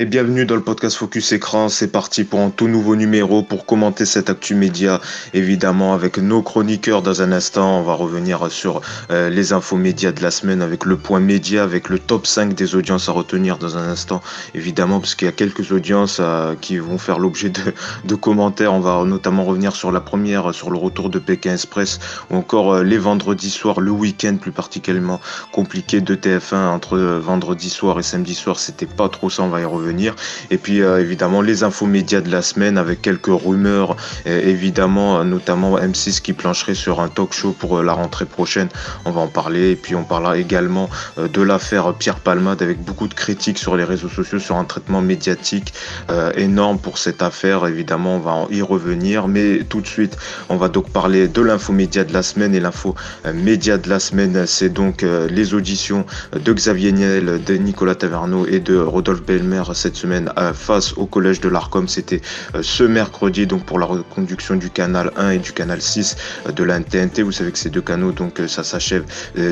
Et bienvenue dans le podcast Focus Écran. C'est parti pour un tout nouveau numéro pour commenter cette actu média. Évidemment, avec nos chroniqueurs dans un instant, on va revenir sur euh, les infos médias de la semaine avec le point média, avec le top 5 des audiences à retenir dans un instant. Évidemment, parce qu'il y a quelques audiences euh, qui vont faire l'objet de, commentaires. On va notamment revenir sur la première, sur le retour de Pékin Express ou encore euh, les vendredis soirs, le week-end plus particulièrement compliqué de TF1 entre vendredi soir et samedi soir. C'était pas trop ça. On va y revenir et puis euh, évidemment les infos médias de la semaine avec quelques rumeurs, évidemment euh, notamment M6 qui plancherait sur un talk show pour euh, la rentrée prochaine. On va en parler. Et puis on parlera également de l'affaire Pierre Palmade avec beaucoup de critiques sur les réseaux sociaux sur un traitement médiatique énorme pour cette affaire. Évidemment, on va y revenir. Mais tout de suite, on va donc parler de l'info média de la semaine. Et l'info média de la semaine, c'est donc les auditions de Xavier Niel, de Nicolas Taverneau et de Rodolphe Belmer cette semaine euh, face au collège de l'Arcom. C'était euh, ce mercredi donc pour la reconduction du canal 1 et du canal 6 euh, de la TNT. Vous savez que ces deux canaux donc ça s'achève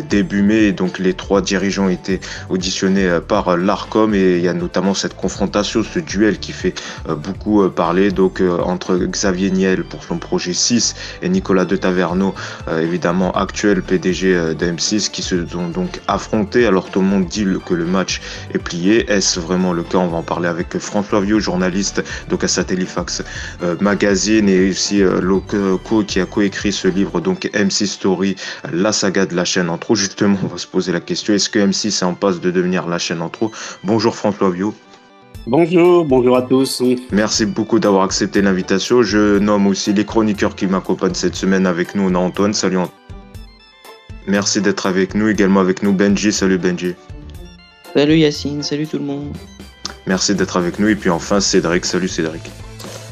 début mai donc les trois dirigeants étaient auditionnés par l'Arcom et il y a notamment cette confrontation, ce duel qui fait beaucoup parler donc entre Xavier Niel pour son projet 6 et Nicolas de Taverneau évidemment actuel PDG d'M6 qui se sont donc affrontés alors tout le monde dit que le match est plié. Est-ce vraiment le cas? En parler avec François Vieux, journaliste donc à Satellifax euh, Magazine et aussi euh, Loco qui a coécrit ce livre donc MC Story, la saga de la chaîne en trop. Justement, on va se poser la question est-ce que M6 est en passe de devenir la chaîne en trop Bonjour François Vieux. Bonjour, bonjour à tous. Merci beaucoup d'avoir accepté l'invitation. Je nomme aussi les chroniqueurs qui m'accompagnent cette semaine avec nous. On a Antoine. Salut Antoine. Merci d'être avec nous. Également avec nous Benji. Salut Benji. Salut Yacine, salut tout le monde. Merci d'être avec nous. Et puis enfin, Cédric. Salut Cédric.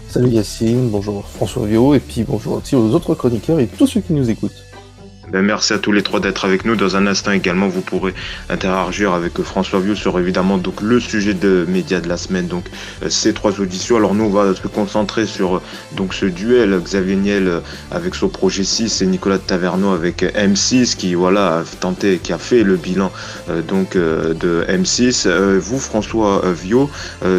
Salut Yacine, bonjour François Vio, et puis bonjour aussi aux autres chroniqueurs et tous ceux qui nous écoutent. Ben, merci à tous les trois d'être avec nous. Dans un instant également, vous pourrez interagir avec François Vieux sur évidemment donc le sujet de médias de la semaine, donc euh, ces trois auditions. Alors nous, on va se concentrer sur donc ce duel Xavier Niel euh, avec son projet 6 et Nicolas Taverneau avec M6 qui voilà a tenté, qui a fait le bilan euh, donc de M6. vous, François Vieux,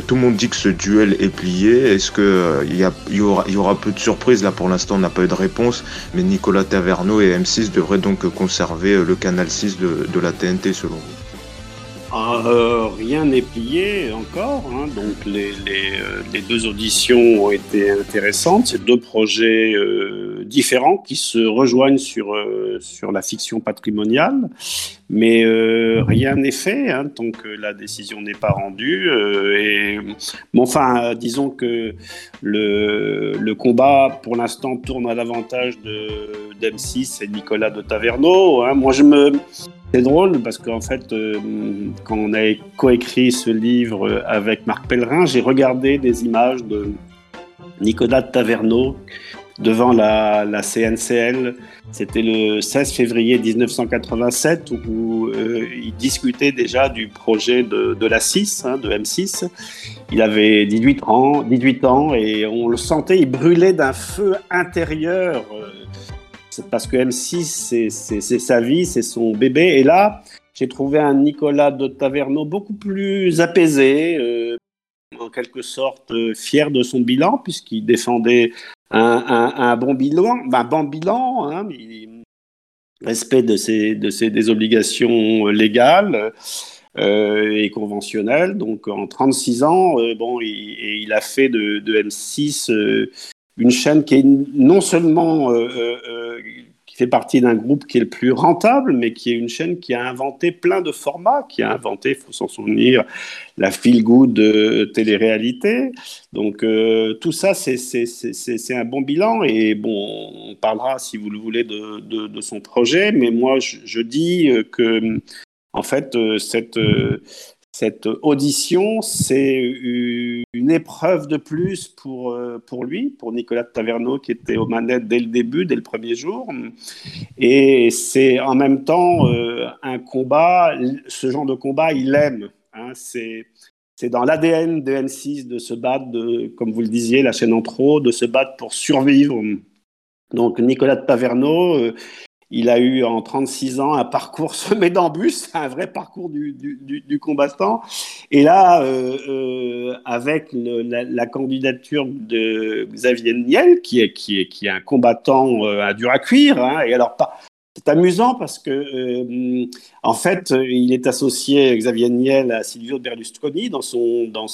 tout le monde dit que ce duel est plié. Est-ce que il y, aura, y aura peu de surprises? Là pour l'instant On n'a pas eu de réponse, mais Nicolas Taverneau et M6 devrait donc conserver le canal 6 de, de la TNT selon vous ah, euh, rien n'est plié encore, hein. donc euh, les, deux auditions ont été intéressantes. C'est deux projets euh, différents qui se rejoignent sur, la fiction patrimoniale, mais rien n'est fait hein, tant que la décision n'est pas rendue. bon, enfin, disons que le, combat pour l'instant tourne à l'avantage de d'M6 et Nicolas de Taverneau. Hein. Moi, je me c'est drôle parce qu'en fait, euh, quand on a coécrit ce livre avec Marc Pellerin, j'ai regardé des images de Nicolas Taverneau devant la, la CNCL. C'était le 16 février 1987 où euh, il discutait déjà du projet de, de la 6, hein, de M6. Il avait 18 ans, 18 ans et on le sentait, il brûlait d'un feu intérieur. Euh, parce que M6, c'est sa vie, c'est son bébé. Et là, j'ai trouvé un Nicolas de Taverneau beaucoup plus apaisé, euh, en quelque sorte euh, fier de son bilan, puisqu'il défendait un, bon bilan, un bon bilan, hein, respect de ses, de ses des obligations légales. Euh, et conventionnelles. Donc en 36 ans, bon, il, a fait de M6 une chaîne qui est non seulement euh, euh, euh, qui fait partie d'un groupe qui est le plus rentable, mais qui est une chaîne qui a inventé plein de formats, qui a inventé, il faut s'en souvenir, la feel good de télé-réalité. Donc tout ça, c'est un bon bilan et bon, on parlera, si vous le voulez, de, son projet. Mais moi, je dis que en fait, cette, cette audition, c'est une épreuve de plus pour, euh, pour lui, pour Nicolas Taverneau, qui était aux manettes dès le début, dès le premier jour. Et c'est en même temps euh, un combat, ce genre de combat, il aime. Hein. c'est, dans l'ADN de N6 de se battre, de, comme vous le disiez, la chaîne en trop, de se battre pour survivre. Donc Nicolas Taverneau, euh, il a eu en 36 ans un parcours semé d'embûches, un vrai parcours du, du, combattant. Et là, euh, euh, avec la, candidature de Xavier Niel, qui est, qui est, qui est un combattant à dur à cuire, hein, et alors c'est amusant parce que, euh, en fait, il est associé, Xavier Niel, à Silvio Berlusconi dans, son, dans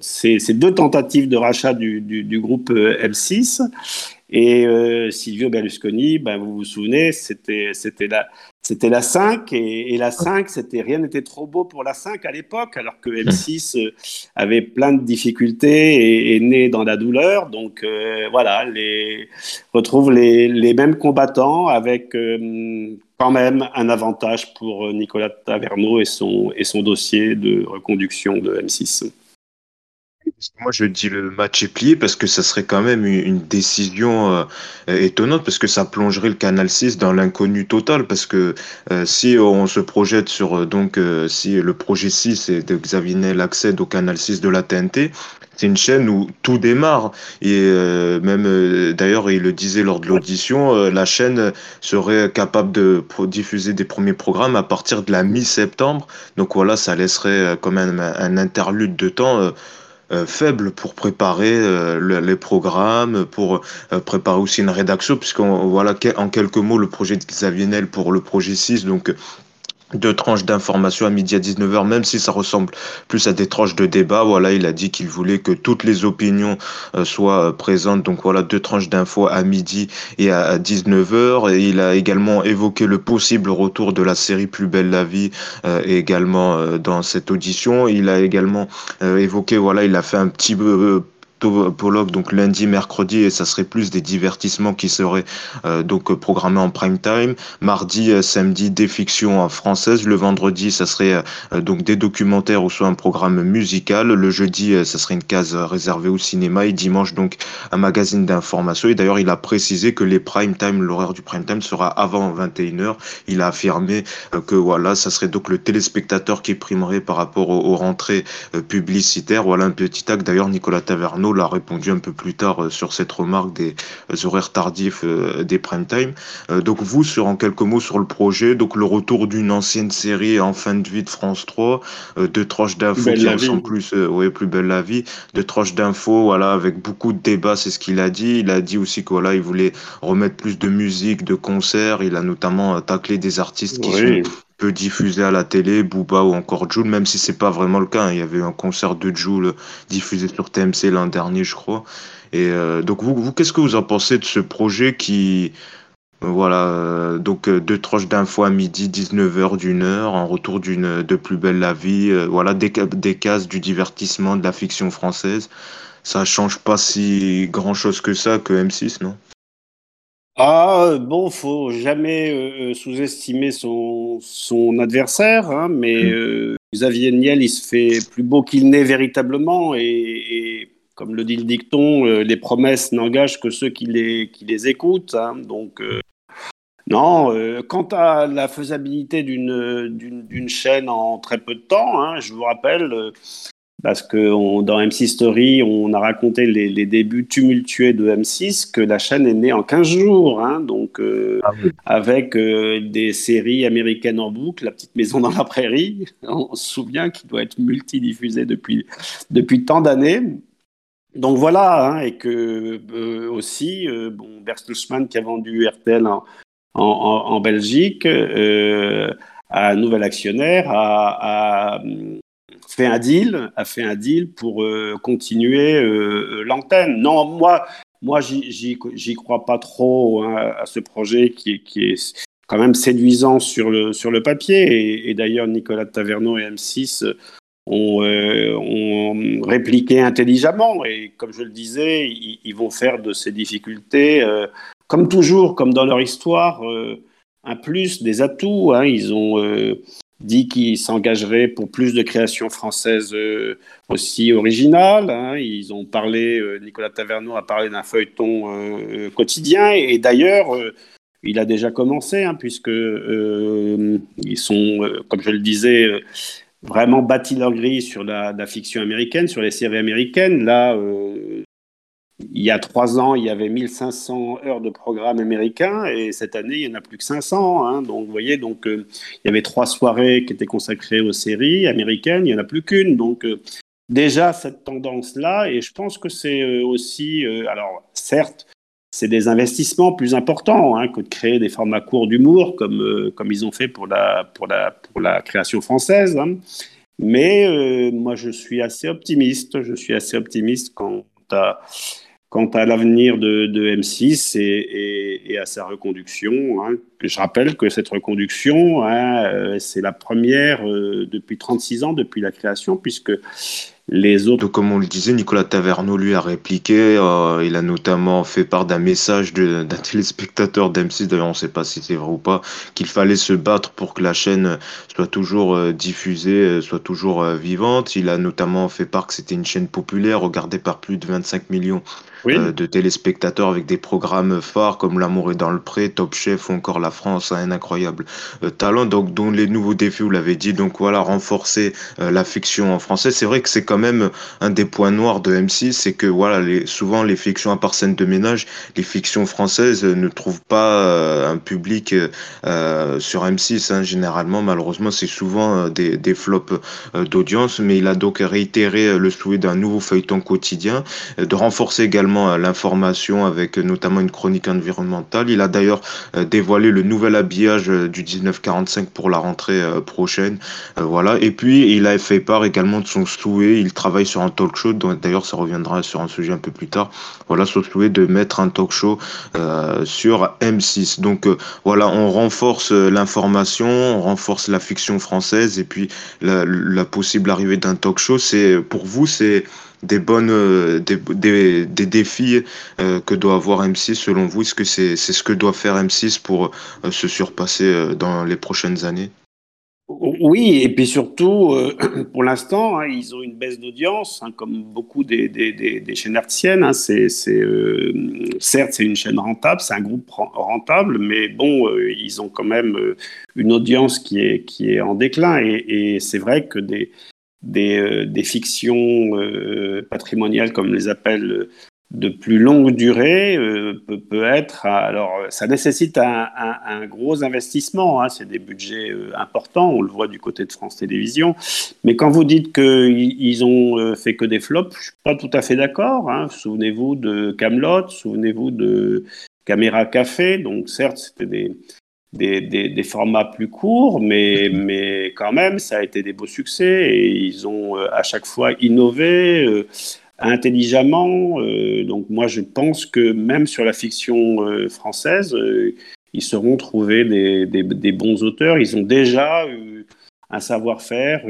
ses, deux tentatives de rachat du, du, groupe euh, M6. Et euh, Silvio Berlusconi, ben, vous vous souvenez, c'était la, c'était la 5 et, la 5, c'était rien n'était trop beau pour la 5 à l'époque, alors que M6 euh, avait plein de difficultés et est né dans la douleur. Donc euh, voilà, les retrouve les, les, mêmes combattants avec quand même un avantage pour Nicolas Taverneau et son, et son dossier de reconduction de M6. Moi, je dis le match est plié parce que ça serait quand même une, décision euh, étonnante parce que ça plongerait le Canal 6 dans l'inconnu total parce que euh, si on se projette sur euh, donc si le projet 6 et de Xavier au Canal 6 de la TNT, c'est une chaîne où tout démarre et même d'ailleurs il le disait lors de l'audition, la chaîne serait capable de diffuser des premiers programmes à partir de la mi-septembre. Donc voilà, ça laisserait quand même un interlude de temps euh, faible pour préparer euh, les programmes, pour euh, préparer aussi une rédaction, puisqu'on voilà en quelques mots le projet de Xavier Nel pour le projet 6, donc deux tranches d'informations à midi à 19h, même si ça ressemble plus à des tranches de débat. Voilà, il a dit qu'il voulait que toutes les opinions euh, soient euh, présentes. Donc voilà, deux tranches d'infos à midi et à, 19h. Et il a également évoqué le possible retour de la série Plus belle la vie euh, également dans cette audition. Il a également évoqué, voilà, il a fait un petit peu Pollock donc lundi, mercredi et ça serait plus des divertissements qui seraient euh, donc programmés en prime time. Mardi, euh, samedi des fictions françaises. Le vendredi, ça serait euh, donc des documentaires ou soit un programme musical. Le jeudi, ça serait une case réservée au cinéma et dimanche donc un magazine d'information. Et d'ailleurs, il a précisé que les prime time, l'horaire du prime time sera avant 21h. Il a affirmé que voilà, ça serait donc le téléspectateur qui primerait par rapport aux, aux rentrées publicitaires. Voilà un petit acte. D'ailleurs, Nicolas Taverneau l'a répondu un peu plus tard euh, sur cette remarque des euh, horaires tardifs euh, des prime time. donc vous, sur en quelques mots sur le projet, donc le retour d'une ancienne série en fin de vie de France 3, deux tranches d'infos qui en sont plus, ouais, plus belle la vie, deux tranches d'infos, voilà, avec beaucoup de débats, c'est ce qu'il a dit. Il a dit aussi que voilà, il voulait remettre plus de musique, de concerts. Il a notamment taclé des artistes qui sont peu diffusé à la télé, Booba ou encore Joule, même si c'est pas vraiment le cas. Hein. Il y avait un concert de Joule diffusé sur TMC l'an dernier, je crois. Et euh, donc vous, vous qu'est-ce que vous en pensez de ce projet qui, euh, voilà, euh, donc deux tranches d'infos à midi, 19h d'une heure, en retour d'une de plus belle la vie, voilà, des, des cases du divertissement, de la fiction française. Ça change pas si grand chose que ça que M6, non? Ah, bon, faut jamais euh, sous-estimer son, son adversaire, hein, mais mm. euh, Xavier Niel, il se fait plus beau qu'il n'est véritablement, et, comme le dit le dicton, euh, les promesses n'engagent que ceux qui les, qui les écoutent. Hein, donc, non, quant à la faisabilité d'une chaîne en très peu de temps, hein, je vous rappelle, parce que dans M6 Story, on a raconté les, débuts tumultueux de M6, que la chaîne est née en 15 jours, hein, donc euh, ah avec euh, des séries américaines en boucle, La petite maison dans la prairie, on se souvient qu'il doit être multidiffusé depuis, depuis tant d'années. Donc voilà, hein, et que euh, aussi, bon, Bertelsmann qui a vendu RTL en, en, en Belgique, à un nouvel actionnaire, a, un deal, a fait un deal pour euh, continuer euh, l'antenne. Non, moi, moi, j'y crois pas trop hein, à ce projet qui, qui, est quand même séduisant sur le, sur le papier. Et, d'ailleurs, Nicolas Taverneau et M6 ont, euh, ont, répliqué intelligemment. Et comme je le disais, ils, vont faire de ces difficultés, comme toujours, comme dans leur histoire, un plus, des atouts. Hein. Ils ont dit qu'il s'engagerait pour plus de créations françaises euh, aussi originales. Hein. Ils ont parlé, euh, Nicolas Taverneau a parlé d'un feuilleton euh, quotidien, et, d'ailleurs, il a déjà commencé, hein, puisque ils sont, comme je le disais, vraiment bâti leur grille sur la, fiction américaine, sur les séries américaines. Là, il y a trois ans, il y avait 1500 heures de programme américain et cette année, il n'y en a plus que 500. Hein. donc, vous voyez, donc, il y avait trois soirées qui étaient consacrées aux séries américaines, il n'y en a plus qu'une. Donc, déjà, cette tendance-là, et je pense que c'est aussi, alors, certes, c'est des investissements plus importants hein, que de créer des formats courts d'humour comme, euh, comme ils ont fait pour la, pour la, pour la création française. Hein. Mais euh, moi, je suis assez optimiste. Je suis assez optimiste quant à, quant à l'avenir de, de, M6 et, à sa reconduction. Hein. Je rappelle que cette reconduction, euh, c'est la première depuis 36 ans, depuis la création, puisque les autres. Comme on le disait, Nicolas Taverneau lui a répliqué. Euh, il a notamment fait part d'un message d'un téléspectateur d'M6, d'ailleurs on ne sait pas si c'est vrai ou pas, qu'il fallait se battre pour que la chaîne soit toujours euh, diffusée, euh, soit toujours vivante. Il a notamment fait part que c'était une chaîne populaire regardée par plus de 25 millions euh, de téléspectateurs avec des programmes phares comme L'amour est dans le pré, Top Chef ou encore La France un incroyable euh, talent. Donc, dont les nouveaux défis, vous l'avez dit, donc voilà, renforcer euh, la fiction en français. C'est vrai que c'est quand même un des points noirs de M6, c'est que voilà, souvent les fictions à part scène de ménage, les fictions françaises ne trouvent pas un public sur M6. Hein. Généralement, malheureusement, c'est souvent des, des flops d'audience, mais il a donc réitéré le souhait d'un nouveau feuilleton quotidien, de renforcer également l'information avec notamment une chronique environnementale. Il a d'ailleurs euh, dévoilé le nouvel habillage euh, du 1945 pour la rentrée euh, prochaine. Voilà. Et puis, il a fait part également de son souhait. Il travaille sur un talk show. D'ailleurs, ça reviendra sur un sujet un peu plus tard. Voilà, son souhait de mettre un talk show sur M6. Donc, voilà, on renforce l'information, on renforce la fiction française et puis la, la possible arrivée d'un talk show. C'est, pour vous, c'est, des bonnes euh, des, des, des défis euh, que doit avoir M6 selon vous? Est-ce que c'est c'est ce que doit faire M6 pour euh, se surpasser dans les prochaines années? Oui, et puis surtout, pour l'instant, hein, ils ont une baisse d'audience, hein, comme beaucoup des, des, des, chaînes artiennes. Hein, certes, c'est une chaîne rentable, c'est un groupe rentable, mais bon, ils ont quand même une audience qui est, qui est en déclin. Et, et c'est vrai que des, des, euh, des fictions euh, patrimoniales, comme les appelle de plus longue durée euh, peut, être. Alors, ça nécessite un, gros investissement. Hein, c'est des budgets euh, importants. On le voit du côté de France Télévisions. Mais quand vous dites qu'ils ils ont fait que des flops, je suis pas tout à fait d'accord. Hein. Souvenez-vous de Camelot. Souvenez-vous de Caméra Café. Donc, certes, c'était des des, des, formats plus courts, mais, mais quand même, ça a été des beaux succès et ils ont euh, à chaque fois innové euh, intelligemment. Euh, donc moi, je pense que même sur la fiction française, ils seront trouvés des, des, bons auteurs. Ils ont déjà eu un savoir-faire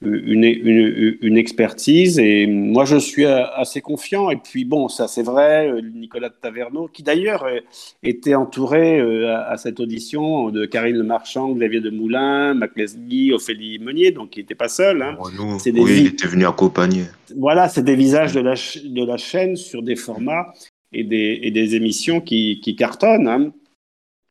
une, une, une, expertise et moi je suis assez confiant et puis bon ça c'est vrai Nicolas Taverneau qui d'ailleurs euh, était entouré euh, à, cette audition de Karine Le Marchand, Xavier Demoulin, Mac Lesguy, Ophélie Meunier donc il n'était pas seul hein. des oui il était venu accompagner voilà c'est des visages de la, de la chaîne sur des formats et des, et des émissions qui, qui cartonnent hein.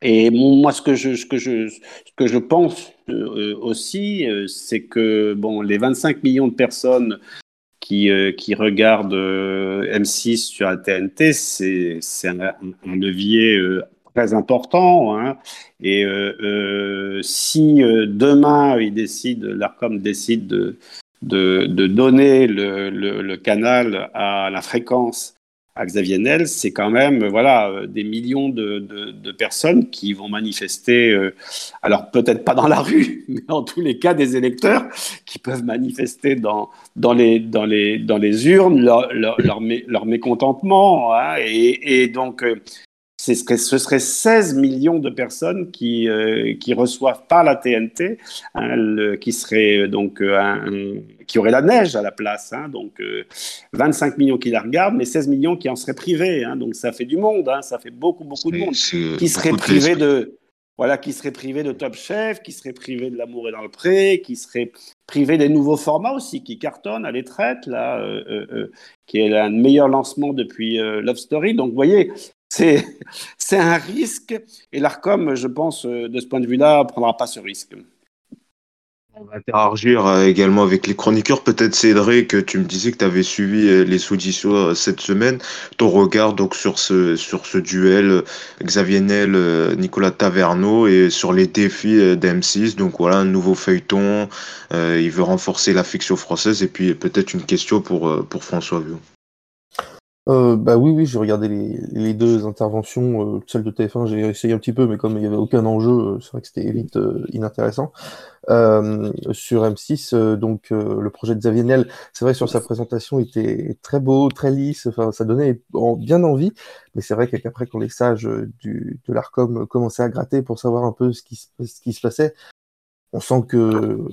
Et moi, ce que je, ce que je, ce que je pense euh, aussi, euh, c'est que bon, les 25 millions de personnes qui, euh, qui regardent M6 sur la TNT, c'est un, un, levier très important. Hein. Et si demain, ils décident, l'ARCOM décide de, de, de donner le, le, le, canal à la fréquence à Xavier Nel, c'est quand même voilà euh, des millions de, personnes qui vont manifester. Euh, alors peut-être pas dans la rue, mais en tous les cas des électeurs qui peuvent manifester dans dans les dans les dans les urnes leur leur, mécontentement. Hein, et, donc euh, ce serait 16 millions de personnes qui, euh, reçoivent pas la TNT, hein, qui serait euh, donc euh, un, qui aurait la neige à la place, hein, donc 25 millions qui la regardent, mais 16 millions qui en seraient privés, hein, donc ça fait du monde, hein, ça fait beaucoup beaucoup de monde. qui serait privé de voilà, qui serait privé de Top Chef, qui serait privé de L'amour et dans le pré, qui serait privé des nouveaux formats aussi, qui cartonnent à l'étraite, là, qui est un meilleur lancement depuis Love Story. Donc, vous voyez, c'est, c'est un risque et l'ARCOM, je pense, euh, de ce point de vue-là, ne prendra pas ce risque. On va interagir euh, également avec les chroniqueurs. Peut-être Cédric, tu me disais que tu avais suivi euh, les auditions euh, cette semaine. Ton regard donc sur ce sur ce duel Xavier Nel, Nicolas Taverneau et sur les défis d'M6. Donc voilà un nouveau feuilleton. il veut renforcer la fiction française et puis peut-être une question pour pour François. Euh, bah oui, oui, j'ai regardé les, les, deux interventions, celle de TF1, j'ai essayé un petit peu, mais comme il n'y avait aucun enjeu, c'est vrai que c'était vite inintéressant. Euh, sur M6, donc le projet de Xavier Niel, c'est vrai sur sa présentation, il était très beau, très lisse, enfin ça donnait bien envie, mais c'est vrai qu'après quand les sages du, de l'Arcom commençaient à gratter pour savoir un peu ce qui, ce qui se passait, on sent que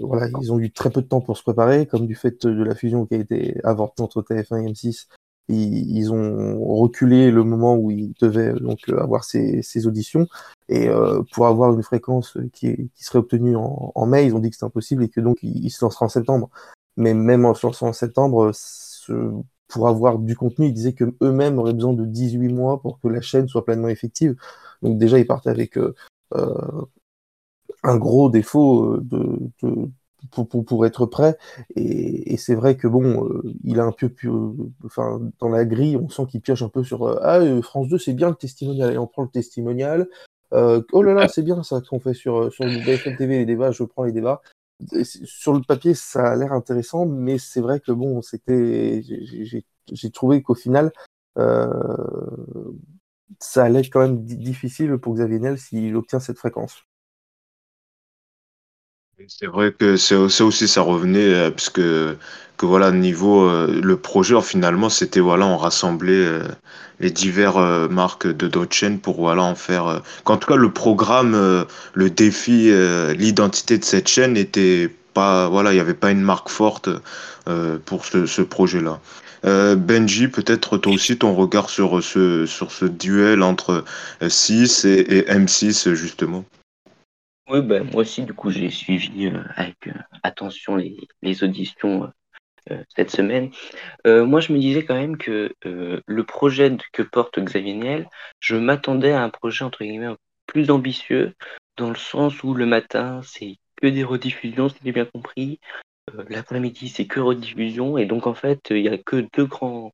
voilà, ils ont eu très peu de temps pour se préparer, comme du fait de la fusion qui a été avortée entre TF1 et M6 ils, ont reculé le moment où ils devaient donc avoir ces, ces auditions et euh, pour avoir une fréquence qui, qui serait obtenue en, en, mai, ils ont dit que c'était impossible et que donc ils, se lanceraient en septembre. Mais même en se lançant en septembre, ce, pour avoir du contenu, ils disaient que eux-mêmes auraient besoin de 18 mois pour que la chaîne soit pleinement effective. Donc déjà, ils partaient avec euh, euh un gros défaut de, de pour, pour, pour, être prêt. Et, et c'est vrai que bon, euh, il a un peu pu, euh, enfin, dans la grille, on sent qu'il pioche un peu sur euh, ah France 2, c'est bien le testimonial, et on prend le testimonial. oh là là, c'est bien ça qu'on fait sur sur BFM TV les débats, je prends les débats. sur le papier, ça a l'air intéressant, mais c'est vrai que bon, c'était, j'ai trouvé qu'au final, ça allait être quand même difficile pour Xavier Niel s'il obtient cette fréquence. C'est vrai que c'est aussi ça revenait euh, parce que voilà niveau euh, le projet finalement c'était voilà on rassemblait euh, les divers marques de d'autres chaînes pour voilà en faire qu'en tout cas le programme le défi l'identité de cette chaîne était pas voilà il y avait pas une marque forte pour ce, ce projet là Benji peut-être toi aussi ton regard sur ce sur ce duel entre 6 et, et M6 justement oui, ben, moi aussi, du coup, j'ai suivi euh, avec euh, attention les, les auditions euh, cette semaine. moi, je me disais quand même que le projet que porte Xavier Niel, je m'attendais à un projet entre guillemets plus ambitieux, dans le sens où le matin, c'est que des rediffusions, si j'ai bien compris. L'après-midi, c'est que rediffusion, et donc en fait, il n'y a que deux grands,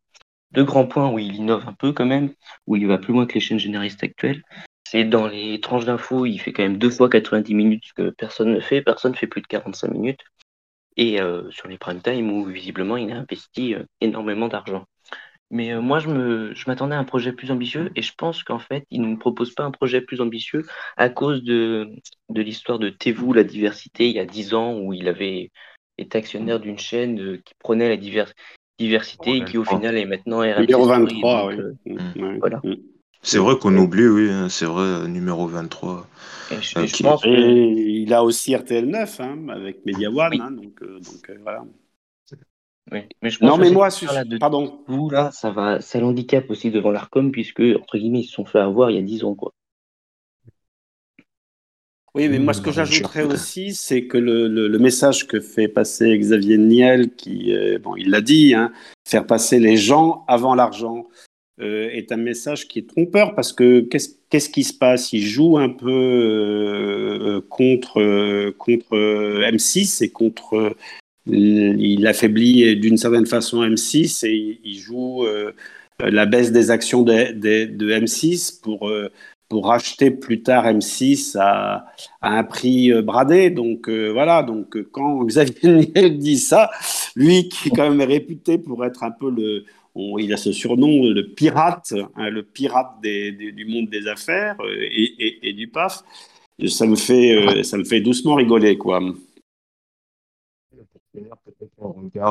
deux grands points où il innove un peu quand même, où il va plus loin que les chaînes généralistes actuelles. C'est dans les tranches d'infos, il fait quand même deux fois 90 minutes, ce que personne ne fait. Personne ne fait plus de 45 minutes. Et euh, sur les prime time, où visiblement il a investi euh, énormément d'argent. Mais euh, moi, je me, je m'attendais à un projet plus ambitieux et je pense qu'en fait, il ne me propose pas un projet plus ambitieux à cause de, de l'histoire de Tevu, la diversité, il y a 10 ans, où il avait été actionnaire d'une chaîne qui prenait la diversité et qui au final est maintenant RMC. 23, oui. Mm. Voilà. Mm. C'est vrai qu'on oublie, oui, hein, c'est vrai, numéro 23. je, pense il a aussi RTL9 hein, avec Media One, hein, donc, euh, donc euh, voilà. Oui. Mais je pense non, mais moi, pardon. Vous, là, ça va, ça l'handicap aussi devant l'ARCOM, puisque, entre guillemets, ils se sont fait avoir il y a 10 ans, quoi. Oui, mais moi, ce que j'ajouterais aussi, c'est que le, le, message que fait passer Xavier Niel, qui, euh, bon, il l'a dit, hein, faire passer les gens avant l'argent. Euh, est un message qui est trompeur parce que qu'est-ce qui se passe? Il joue un peu euh, contre, contre M6 et contre. il affaiblit d'une certaine façon M6 et il joue euh, la baisse des actions de, de, M6 pour pour acheter plus tard M6 à, à un prix bradé. Donc voilà, donc quand Xavier Niel dit ça, lui qui est quand même réputé pour être un peu le, il a ce surnom, le pirate, hein, le pirate du monde des affaires euh, et, du PAF. Ça me fait, euh, ça me fait doucement rigoler, quoi.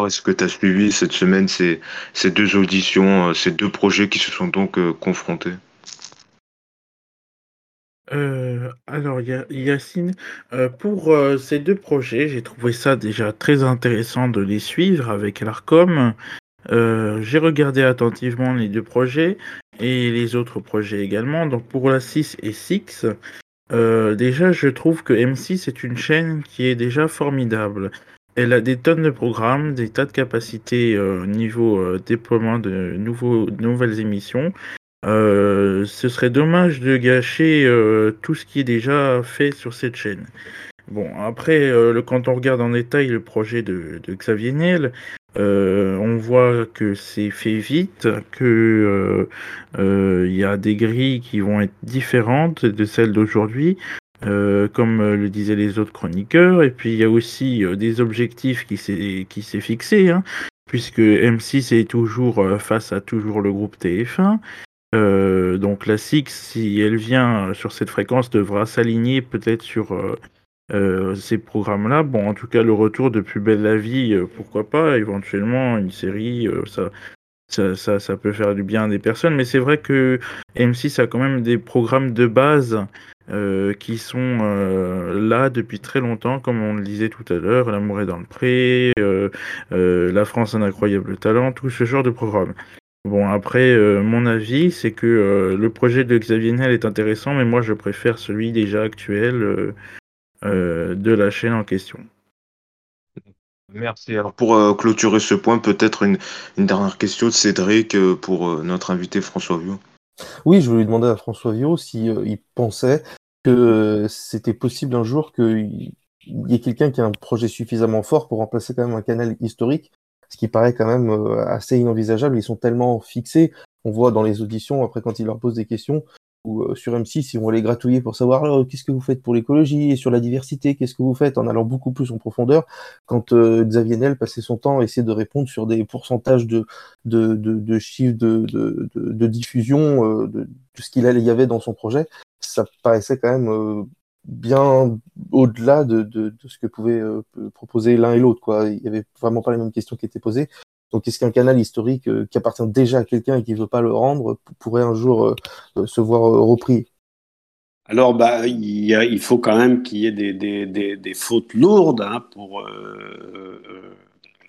Est-ce que tu as suivi cette semaine ces, ces, deux auditions, euh, ces deux projets qui se sont donc confrontés? Alors, Yacine, pour ces deux projets, j'ai trouvé ça déjà très intéressant de les suivre avec l'ARCOM. Euh, j'ai regardé attentivement les deux projets et les autres projets également. Donc pour la 6 et 6, euh, déjà je trouve que M6 est une chaîne qui est déjà formidable. Elle a des tonnes de programmes, des tas de capacités au euh, niveau déploiement de nouveaux, nouvelles émissions. ce serait dommage de gâcher tout ce qui est déjà fait sur cette chaîne. Bon, après, le, quand on regarde en détail le projet de, de Xavier Niel, on voit que c'est fait vite, que il y a des grilles qui vont être différentes de celles d'aujourd'hui. Euh, comme euh, le disaient les autres chroniqueurs. Et puis il y a aussi euh, des objectifs qui s'est qui s'est fixé, hein, puisque M6 est toujours face à toujours le groupe TF1. donc la SIX, si elle vient sur cette fréquence, devra s'aligner peut-être sur ces programmes-là. Bon, en tout cas, le retour de Plus belle la vie, pourquoi pas, éventuellement une série, ça, ça, ça, ça, peut faire du bien à des personnes, mais c'est vrai que M6 a quand même des programmes de base euh, qui sont euh, là depuis très longtemps, comme on le disait tout à l'heure, L'amour est dans le pré, euh, La France un incroyable talent, tout ce genre de programme. Bon, après, mon avis, c'est que le projet de Xavier Niel est intéressant, mais moi je préfère celui déjà actuel de la chaîne en question. Merci. Alors pour clôturer ce point, peut-être une, dernière question de Cédric pour notre invité François Viau. Oui, je voulais demander à François Viau s'il il pensait que c'était possible un jour qu'il y ait quelqu'un qui a un projet suffisamment fort pour remplacer quand même un canal historique, ce qui paraît quand même euh, assez inenvisageable. Ils sont tellement fixés. On voit dans les auditions, après quand ils leur posent des questions, ou euh, sur M6, ils vont les gratouiller pour savoir qu'est-ce que vous faites pour l'écologie et sur la diversité, qu'est-ce que vous faites en allant beaucoup plus en profondeur. Quand euh, Xavier Nel passait son temps à essayer de répondre sur des pourcentages de, chiffres de, diffusion de, ce qu'il y avait dans son projet, ça paraissait quand même euh, bien au-delà de, de, ce que pouvaient euh, proposer l'un et l'autre. Il n'y avait vraiment pas les mêmes questions qui étaient posées. Donc, est-ce qu'un canal historique euh, qui appartient déjà à quelqu'un et qui ne veut pas le rendre pourrait un jour se voir repris? Alors, bah, il, faut quand même qu'il y ait des, des, des, fautes lourdes hein, pour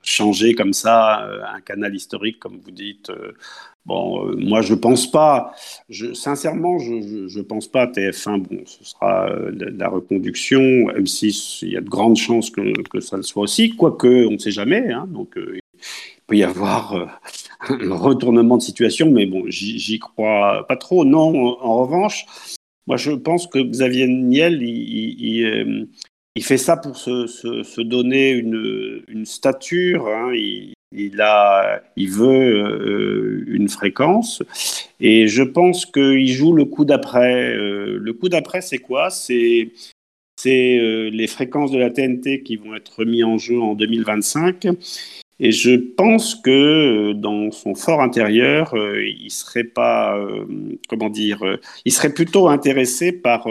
changer comme ça un canal historique, comme vous dites, Bon, euh, moi je pense pas. Je, sincèrement, je, ne pense pas TF1. Bon, ce sera euh, la, reconduction. M6, il y a de grandes chances que, ça le soit aussi, quoique on ne sait jamais. Hein. donc euh, peut y avoir un retournement de situation, mais bon, j'y crois pas trop. Non, en, revanche, moi je pense que Xavier Niel, il, fait ça pour se, donner une, stature. Hein. il, a, il veut euh, une fréquence et je pense qu'il joue le coup d'après. Euh, le coup d'après, c'est quoi? C'est euh, les fréquences de la TNT qui vont être mis en jeu en 2025. Et je pense que dans son fort intérieur, il serait pas, comment dire, il serait plutôt intéressé par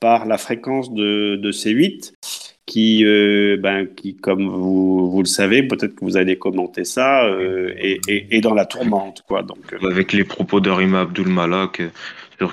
par la fréquence de, de C8 qui, euh, ben, qui comme vous, vous le savez, peut-être que vous allez commenter ça, euh, est, dans la tourmente. Quoi, donc, euh. Avec les propos d'Arima Abdul Malak,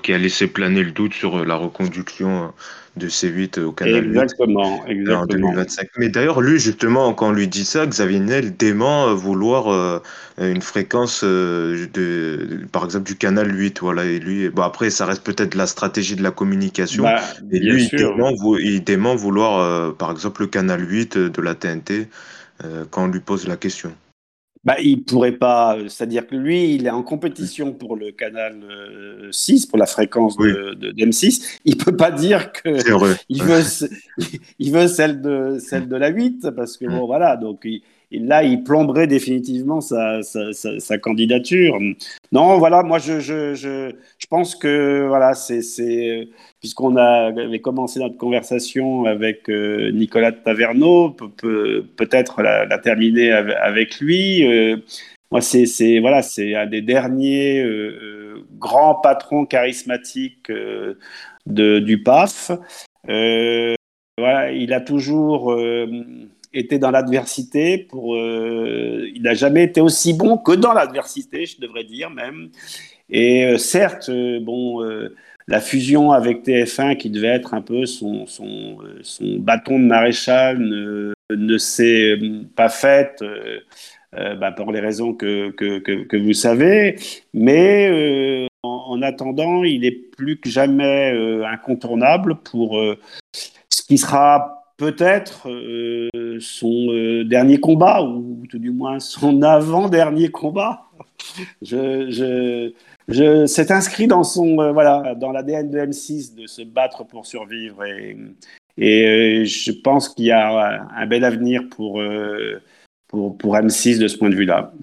qui a laissé planer le doute sur la reconduction de C8 au canal exactement, 8 exactement. en 2025. Mais d'ailleurs, lui, justement, quand on lui dit ça, Xavier Niel dément vouloir euh, une fréquence, euh, de, par exemple, du canal 8. Voilà, et lui, bon, après, ça reste peut-être la stratégie de la communication. Bah, et lui, il dément, il dément, vouloir, euh, par exemple, le canal 8 de la TNT quand on lui pose la question. Bah, il pourrait pas, c'est-à-dire que lui, il est en compétition pour le canal 6, euh, pour la fréquence de, de, M6. Il peut pas dire que il veut, il veut celle de, celle de la 8, parce que bon, voilà, donc il, là, il plomberait définitivement sa, sa, candidature. Non, voilà, moi, je, je, je, je pense que, voilà, c'est, puisqu'on avait commencé notre conversation avec euh, Nicolas Taverneau, peut, peut-être la, terminer avec lui. Euh, moi, c'est, voilà, c'est un des derniers euh, grands patrons charismatiques de, du PAF. voilà, il a toujours était dans l'adversité. Euh, il n'a jamais été aussi bon que dans l'adversité, je devrais dire même. Et euh, certes, euh, bon, la fusion avec TF1, qui devait être un peu son, bâton de maréchal, ne, s'est pas faite. Bah, pour les raisons que, vous savez. Mais en, attendant, il est plus que jamais incontournable pour ce qui sera peut-être euh, son euh, dernier combat, ou tout du moins son avant-dernier combat. C'est inscrit dans son euh, voilà dans l'ADN de M6 de se battre pour survivre et, Et je pense qu'il y a un bel avenir pour, pour, pour M6 de ce point de vue-là.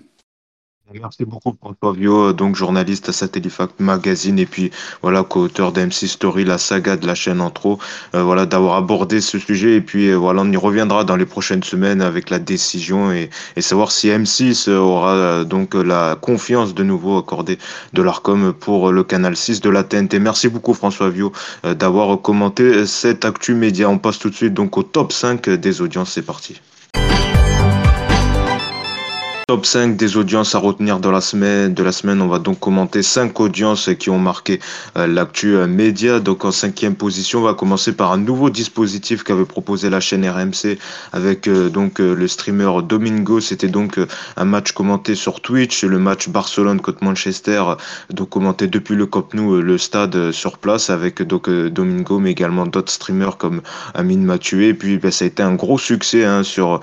Merci beaucoup François Vio, donc journaliste à Satellifact Magazine et puis voilà co-auteur d'MC Story, la saga de la chaîne Intro, euh, voilà d'avoir abordé ce sujet et puis euh, voilà on y reviendra dans les prochaines semaines avec la décision et, et savoir si M6 aura euh, donc la confiance de nouveau accordée de l'Arcom pour le canal 6 de la TNT. Merci beaucoup François Vio d'avoir commenté cette actu média. On passe tout de suite donc au top 5 des audiences, c'est parti. Top 5 des audiences à retenir de la semaine. De la semaine, on va donc commenter 5 audiences qui ont marqué euh, l'actu euh, média. Donc en cinquième position, on va commencer par un nouveau dispositif qu'avait proposé la chaîne RMC avec euh, donc le streamer Domingo. C'était donc un match commenté sur Twitch, le match Barcelone contre Manchester, donc commenté depuis le Camp Nou, le stade sur place avec donc Domingo, mais également d'autres streamers comme Amine Mathieu. Et puis ben, ça a été un gros succès hein, sur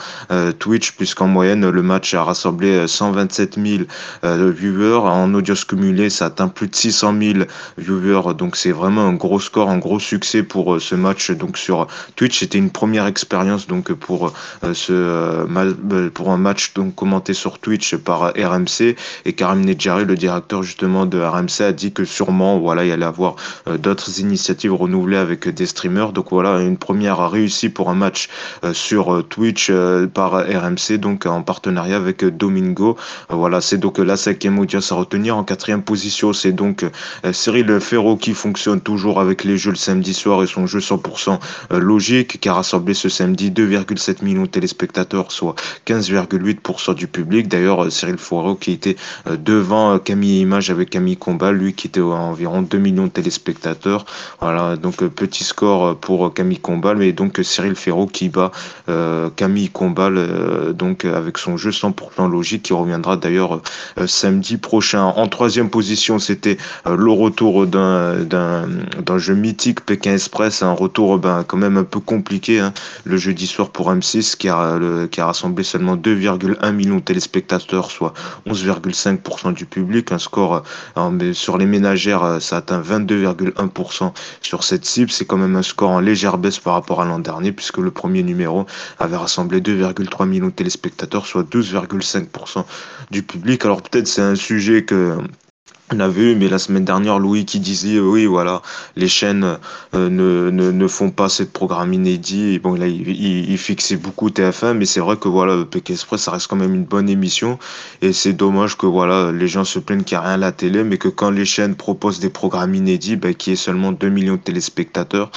Twitch puisqu'en moyenne le match a rassemblé 127 000 euh, viewers. En audience cumulée, ça atteint plus de 600 000 viewers. Donc c'est vraiment un gros score, un gros succès pour euh, ce match. Donc sur Twitch, c'était une première expérience donc pour euh, ce pour un match donc commenté sur Twitch par RMC et Karim Nedjari, le directeur justement de RMC, a dit que sûrement voilà il allait avoir d'autres initiatives renouvelées avec des streamers. Donc voilà une première réussie pour un match sur Twitch par RMC donc en partenariat avec Domingo. Euh, voilà, c'est donc la cinquième audience à retenir. En quatrième position, c'est donc euh, Cyril Ferro qui fonctionne toujours avec les jeux le samedi soir et son jeu 100% euh, logique qui a rassemblé ce samedi 2,7 millions de téléspectateurs, soit 15,8% du public. D'ailleurs, Cyril Ferro qui était devant Camille Image avec Camille Combal, lui qui était à environ 2 millions de téléspectateurs. Voilà, donc petit score pour Camille Combal, mais donc Cyril Ferro qui bat Camille Combal donc avec son jeu 100% logique qui reviendra d'ailleurs euh, samedi prochain. En troisième position, c'était euh, le retour d'un jeu mythique Pékin Express, un retour ben, quand même un peu compliqué, hein. le jeudi soir pour M6 qui a, qui a rassemblé seulement 2,1 millions de téléspectateurs, soit 11,5% du public, un score euh, sur les ménagères, ça atteint 22,1% sur cette cible, c'est quand même un score en légère baisse par rapport à l'an dernier, puisque le premier numéro avait rassemblé 2,3 millions de téléspectateurs, soit 12,5 du public. Alors peut-être c'est un sujet que on a vu, mais la semaine dernière, Louis qui disait, euh, oui, voilà, les chaînes euh, ne, ne, ne, font pas cette programme inédit. Et bon, là, il, il, fixait beaucoup TF1, mais c'est vrai que voilà, PK Express, ça reste quand même une bonne émission. Et c'est dommage que voilà, les gens se plaignent qu'il n'y a rien à la télé, mais que quand les chaînes proposent des programmes inédits, ben, qu'il y ait seulement 2 millions de téléspectateurs.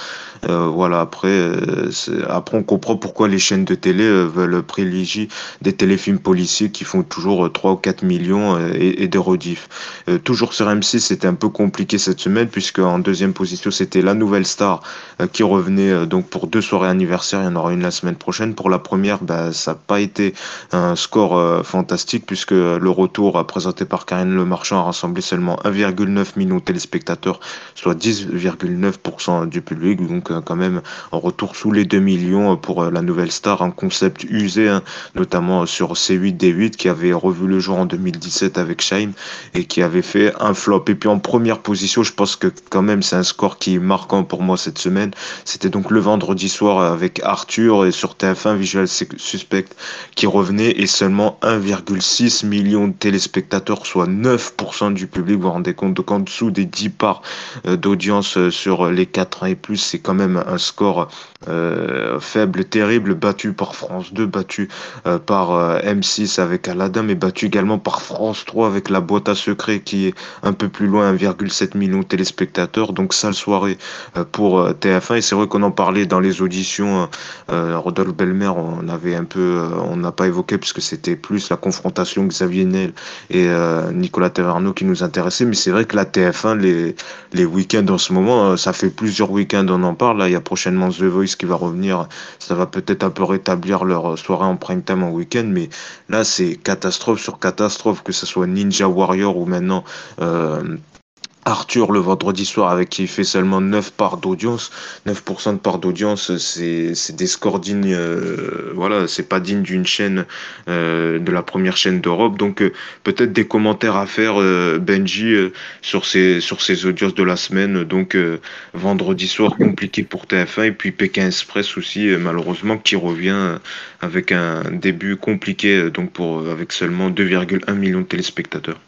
Euh, voilà, après, euh, après, on comprend pourquoi les chaînes de télé veulent privilégier des téléfilms policiers qui font toujours 3 ou 4 millions et, et des rediffs. toujours sur M6, c'était un peu compliqué cette semaine, puisque en deuxième position, c'était la nouvelle star euh, qui revenait euh, donc pour deux soirées anniversaires. Il y en aura une la semaine prochaine. Pour la première, bah, ça n'a pas été un score euh, fantastique, puisque le retour présenté par Karine Le Marchand a rassemblé seulement 1,9 million de téléspectateurs, soit 10,9% du public. Donc, quand même, un retour sous les 2 millions pour la nouvelle star, un concept usé, hein, notamment sur C8, D8, qui avait revu le jour en 2017 avec Shine et qui avait fait un flop. Et puis en première position, je pense que quand même c'est un score qui est marquant pour moi cette semaine. C'était donc le vendredi soir avec Arthur et sur TF1 Visual Suspect qui revenait et seulement 1,6 million de téléspectateurs, soit 9% du public. Vous vous rendez compte donc en dessous des 10 parts euh, d'audience euh, sur les 4 ans et plus, c'est quand même un score euh, faible, terrible, battu par France 2, battu par M6 avec Aladdin, mais battu également par France 3 avec la boîte à secret qui est un peu plus loin, 1,7 million de téléspectateurs. Donc sale soirée euh, pour euh, TF1. Et c'est vrai qu'on en parlait dans les auditions. Euh, Rodolphe Belmer, on avait un peu, on n'a pas évoqué parce que c'était plus la confrontation Xavier Nel et Nicolas Taverneau qui nous intéressait. Mais c'est vrai que la TF1, les, les week-ends en ce moment, ça fait plusieurs week-ends on en parle. Là, il y a prochainement The Voice qui va revenir. Ça va peut-être un peu rétablir leur soirée en prime time en week-end. Mais là, c'est catastrophe sur catastrophe, que ce soit Ninja Warrior ou maintenant Arthur le vendredi soir avec qui il fait seulement 9 parts d'audience. 9% de parts d'audience, c'est, des scores dignes, euh, voilà, c'est pas digne d'une chaîne, euh, de la première chaîne d'Europe. Donc, euh, peut-être des commentaires à faire, euh, Benji, euh, sur ces, sur ces audiences de la semaine. Donc, euh, vendredi soir compliqué pour TF1 et puis Pékin Express aussi, euh, malheureusement, qui revient avec un début compliqué, donc pour, avec seulement 2,1 millions de téléspectateurs.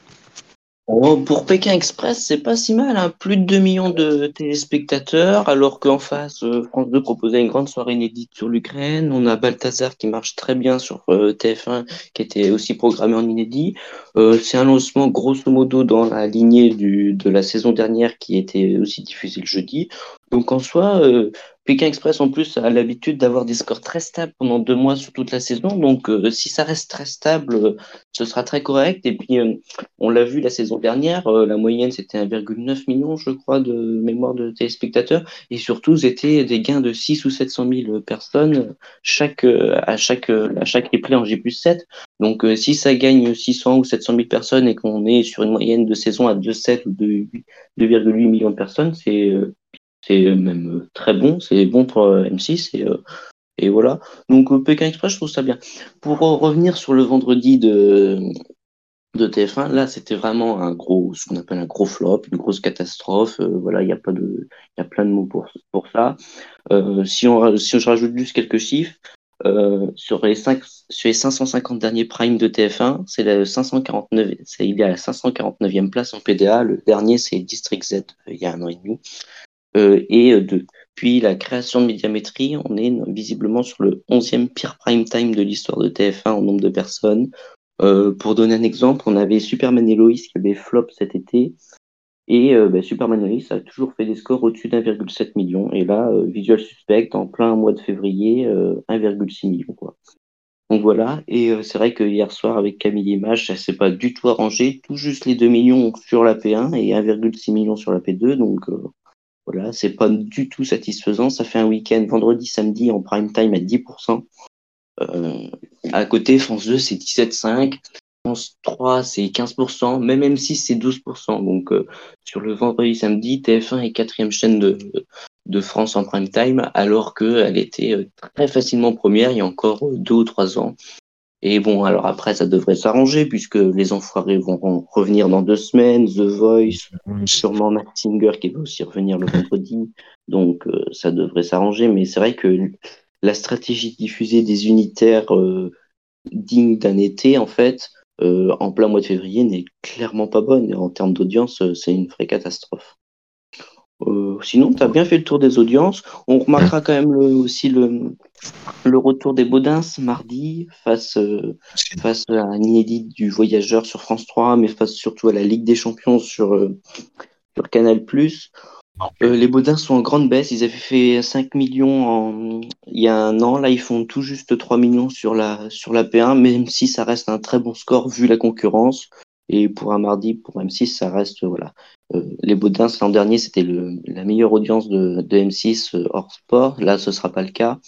Oh, pour Pékin Express, c'est pas si mal, hein. plus de 2 millions de téléspectateurs, alors qu'en face, euh, France 2 proposait une grande soirée inédite sur l'Ukraine. On a Balthazar qui marche très bien sur euh, TF1, qui était aussi programmé en inédit. Euh, c'est un lancement grosso modo dans la lignée du, de la saison dernière qui était aussi diffusée le jeudi. Donc en soi, euh, Pékin Express en plus a l'habitude d'avoir des scores très stables pendant deux mois sur toute la saison. Donc euh, si ça reste très stable, euh, ce sera très correct. Et puis euh, on l'a vu la saison dernière, euh, la moyenne c'était 1,9 million, je crois, de mémoire de téléspectateurs. Et surtout, c'était des gains de 6 ou 700 000 personnes chaque, euh, à, chaque, à chaque replay en J 7. Donc si ça gagne 600 ou 700 000 personnes et qu'on est sur une moyenne de saison à 2,7 ou 2,8 millions de personnes, c'est c'est même euh, très bon, c'est bon pour euh, M6 et, euh, et voilà. Donc Pékin Express, je trouve ça bien. Pour revenir sur le vendredi de, de TF1, là c'était vraiment un gros, ce qu'on appelle un gros flop, une grosse catastrophe. Voilà, il y a pas de, il y a plein de mots pour pour ça. Si on si je rajoute juste quelques chiffres. Sur les 5, sur les 550 derniers primes de TF1, c'est la 549, c'est, il est à la 549e place en PDA. Le dernier, c'est District Z, il y a un an et demi. Euh, et euh, depuis la création de Médiamétrie, on est visiblement sur le 11e pire prime time de l'histoire de TF1 en nombre de personnes. Euh, pour donner un exemple, on avait Superman et Lois qui avait flop cet été. Et bah, Superman Lois a toujours fait des scores au-dessus d'1,7 million. Et là, Visual Suspect, en plein mois de février, euh, 1,6 million. Quoi. Donc voilà, et c'est vrai que hier soir avec Camille Image, ça s'est pas du tout arrangé, tout juste les 2 millions sur la P1 et 1,6 million sur la P2, donc voilà, c'est pas du tout satisfaisant. Ça fait un week-end vendredi, samedi en prime time à 10%. Euh, à côté, France 2, c'est 17,5. France 3, c'est 15%. Même M6, c'est 12%. Donc, euh, sur le vendredi, samedi, TF1 est quatrième chaîne de, de France en prime time, alors qu'elle était euh, très facilement première il y a encore euh, deux ou trois ans. Et bon, alors après, ça devrait s'arranger puisque les enfoirés vont revenir dans deux semaines, The Voice, sûrement Matt Singer qui va aussi revenir le vendredi. Donc, euh, ça devrait s'arranger. Mais c'est vrai que la stratégie de diffuser des unitaires euh, dignes d'un été, en fait, euh, en plein mois de février, n'est clairement pas bonne. Et en termes d'audience, euh, c'est une vraie catastrophe. Euh, sinon, tu as bien fait le tour des audiences. On remarquera quand même aussi le, le retour des Baudins mardi face, euh, face à un inédit du Voyageur sur France 3, mais face surtout à la Ligue des Champions sur, euh, sur Canal+. Les Baudins sont en grande baisse. Ils avaient fait 5 millions il y a un an. Là, ils font tout juste 3 millions sur la, sur la P1, même si ça reste un très bon score vu la concurrence. Et pour un mardi, pour M6, ça reste, voilà. Euh, les Baudins, l'an dernier, c'était la meilleure audience de, de M6 euh, hors sport. Là, ce sera pas le cas.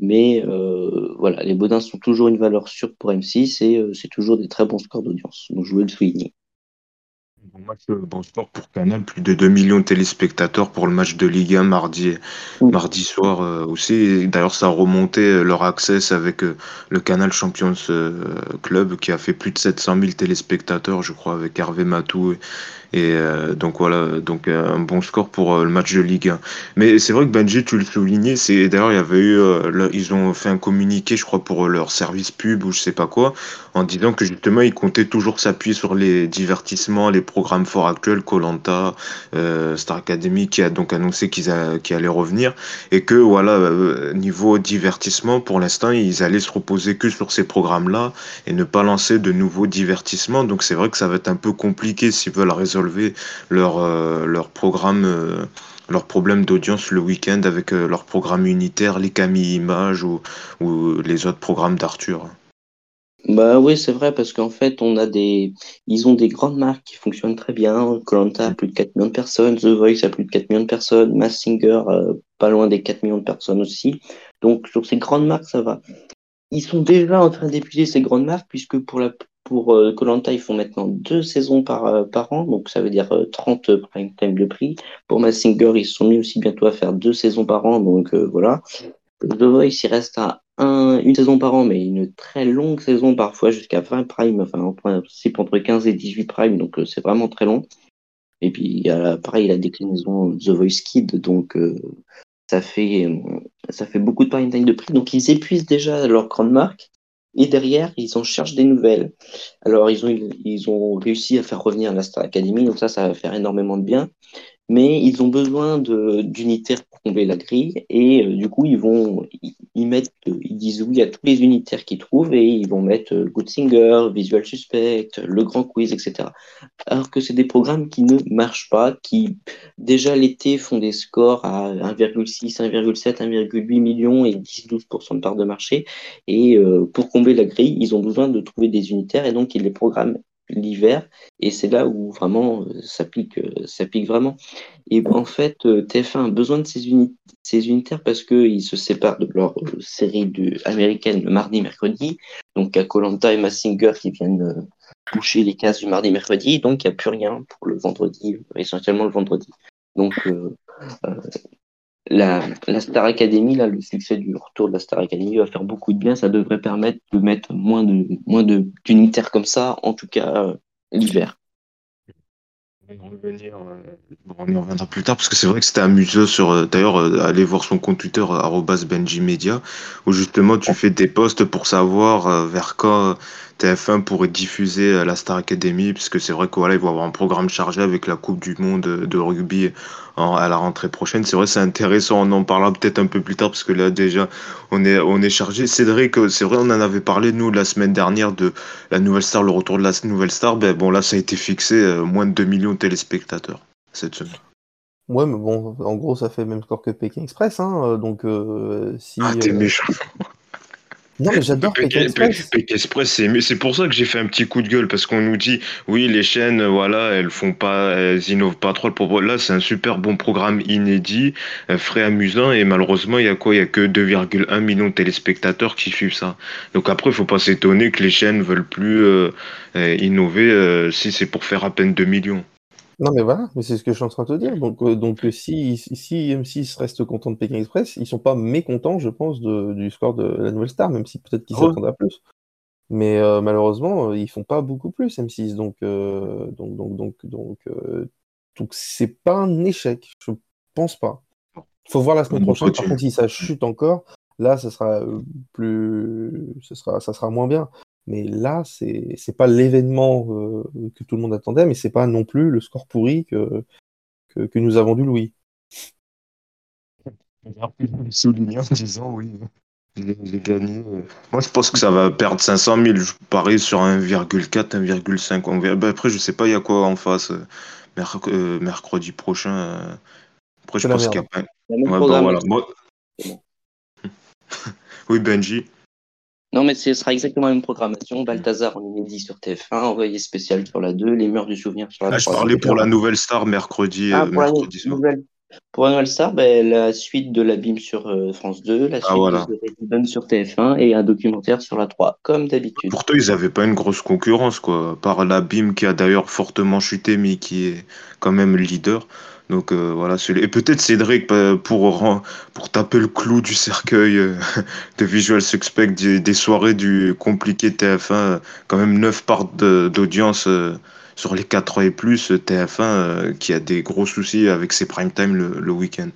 Mais euh, voilà, les Baudins sont toujours une valeur sûre pour M6 et c'est toujours des très bons scores d'audience. Donc, je voulais le souligner. Bon match, euh, bon sport pour Canal, plus de 2 millions de téléspectateurs pour le match de Ligue 1 mardi, mardi soir euh, aussi. D'ailleurs, ça a remonté euh, leur access avec euh, le Canal Champions euh, Club qui a fait plus de 700 000 téléspectateurs, je crois, avec Hervé Matou. Et, euh, donc voilà, donc euh, un bon score pour euh, le match de Ligue 1. Mais c'est vrai que Benji, tu le soulignais, c'est d'ailleurs il y avait eu, là, ils ont fait un communiqué, je crois, pour leur service pub ou je sais pas quoi, en disant que justement ils comptaient toujours s'appuyer sur les divertissements, les programmes forts actuels, Colanta, euh, Star Academy, qui a donc annoncé qu'ils allaient revenir, et que voilà, niveau divertissement, pour l'instant, ils allaient se reposer que sur ces programmes-là et ne pas lancer de nouveaux divertissements. Donc c'est vrai que ça va être un peu compliqué s'ils veulent résolver leur, euh, leur programme. euh, leurs problèmes d'audience le week-end avec euh, leur programme unitaire, les Camille Images ou, ou les autres programmes d'Arthur. Bah oui, c'est vrai, parce qu'en fait, on a des, ils ont des grandes marques qui fonctionnent très bien. Koh-Lanta a plus de 4 millions de personnes, The Voice a plus de 4 millions de personnes, Mass Singer, euh, pas loin des 4 millions de personnes aussi. Donc, sur ces grandes marques, ça va. Ils sont déjà en train d'épuiser ces grandes marques, puisque pour la pour Colanta, ils font maintenant deux saisons par, par an, donc ça veut dire 30 prime time de prix. Pour Massinger, ils se sont mis aussi bientôt à faire deux saisons par an, donc voilà. The Voice, il reste à un, une saison par an, mais une très longue saison, parfois jusqu'à 20 prime, enfin en principe entre 15 et 18 prime, donc c'est vraiment très long. Et puis, il y a, pareil, la déclinaison The Voice Kid, donc ça, fait, ça fait beaucoup de prime time de prix. Donc, ils épuisent déjà leur grande marque. Et derrière, ils en cherchent des nouvelles. Alors, ils ont, ils ont réussi à faire revenir la Star Academy, donc ça, ça va faire énormément de bien mais ils ont besoin d'unitaires pour combler la grille et euh, du coup ils vont ils, mettent ils disent oui à tous les unitaires qu'ils trouvent et ils vont mettre euh, Good Singer, Visual Suspect, Le Grand Quiz, etc. Alors que c'est des programmes qui ne marchent pas, qui déjà l'été font des scores à 1,6, 1,7, 1,8 millions et 10-12% de part de marché et euh, pour combler la grille ils ont besoin de trouver des unitaires et donc ils les programment l'hiver et c'est là où vraiment euh, ça pique, euh, ça pique vraiment. Et en fait, euh, TF1 a besoin de ces, ces unitaires parce qu'ils se séparent de leur série de, américaine le mardi, mercredi. Donc, à Colanta et Massinger qui viennent boucher les cases du mardi, mercredi. Donc, il n'y a plus rien pour le vendredi, essentiellement le vendredi. Donc, la, Star Academy, là, le succès du retour de la Star Academy va faire beaucoup de bien. Ça devrait permettre de mettre moins de moins d'unitaires comme ça, en tout cas euh, l'hiver. On y reviendra plus tard parce que c'est vrai que c'était amusant sur euh, d'ailleurs euh, aller voir son compte Twitter @benjimedia où justement tu fais des posts pour savoir vers quand TF1 pourrait diffuser la Star Academy puisque c'est vrai qu'il voilà, va avoir un programme chargé avec la Coupe du monde de rugby à la rentrée prochaine. C'est vrai, c'est intéressant. On en parlera peut-être un peu plus tard parce que là déjà on est on est chargé. Cédric, c'est vrai, on en avait parlé nous la semaine dernière de la nouvelle star, le retour de la nouvelle star. Ben bon, là ça a été fixé euh, moins de 2 millions de téléspectateurs cette semaine. Ouais, mais bon, en gros, ça fait le même score que Pékin Express, hein, euh, donc euh, si. Ah, t'es méchant. Non, mais j'adore Pékin Express. Express, c'est pour ça que j'ai fait un petit coup de gueule parce qu'on nous dit oui, les chaînes, voilà, elles font pas, elles innovent pas trop. Le là, c'est un super bon programme inédit, frais, amusant et malheureusement, il y a quoi? Il y a que 2,1 millions de téléspectateurs qui suivent ça. Donc après, il faut pas s'étonner que les chaînes veulent plus euh, euh, innover euh, si c'est pour faire à peine 2 millions. Non, mais voilà, mais c'est ce que je suis en train de te dire. Donc, euh, donc euh, si, si M6 reste content de Pékin Express, ils sont pas mécontents, je pense, du score de la nouvelle star, même si peut-être qu'ils s'attendent à plus. Mais euh, malheureusement, ils font pas beaucoup plus M6, donc donc donc donc donc donc c'est pas un échec, je pense pas. Faut voir la semaine prochaine. Par contre, si ça chute encore, là, ça sera plus, ça sera, ça sera moins bien. Mais là, c'est c'est pas l'événement euh, que tout le monde attendait, mais c'est pas non plus le score pourri que, que, nous avons du Louis. Souligner en disant oui, j'ai gagné. Moi, je pense que ça va perdre 500 000. Je parie sur 1,4, 1,5. Ben, après, je sais pas, il y a quoi en face euh, euh, mercredi prochain. Après, je pense qu'il y a pas. Ouais, oui, Benji. Non, mais ce sera exactement la même programmation. Balthazar en inédit sur TF1, envoyé spécial sur la 2, Les Meurs du Souvenir sur la ah, Je parlais pour la nouvelle star mercredi, ah, euh, mercredi. Pour la nouvelle star, ben, la suite de l'abîme sur euh, France 2, la ah, suite de sur TF1 et un documentaire sur la 3, comme d'habitude. Pourtant, ils n'avaient pas une grosse concurrence, quoi. Par l'abîme qui a d'ailleurs fortement chuté, mais qui est quand même leader. Donc euh, voilà, et peut-être Cédric pour pour taper le clou du cercueil euh, de Visual Suspect des, soirées du compliqué TF1, quand même 9 parts d'audience euh, sur les 4 et plus TF1 qui a des gros soucis avec ses prime time le, week-end.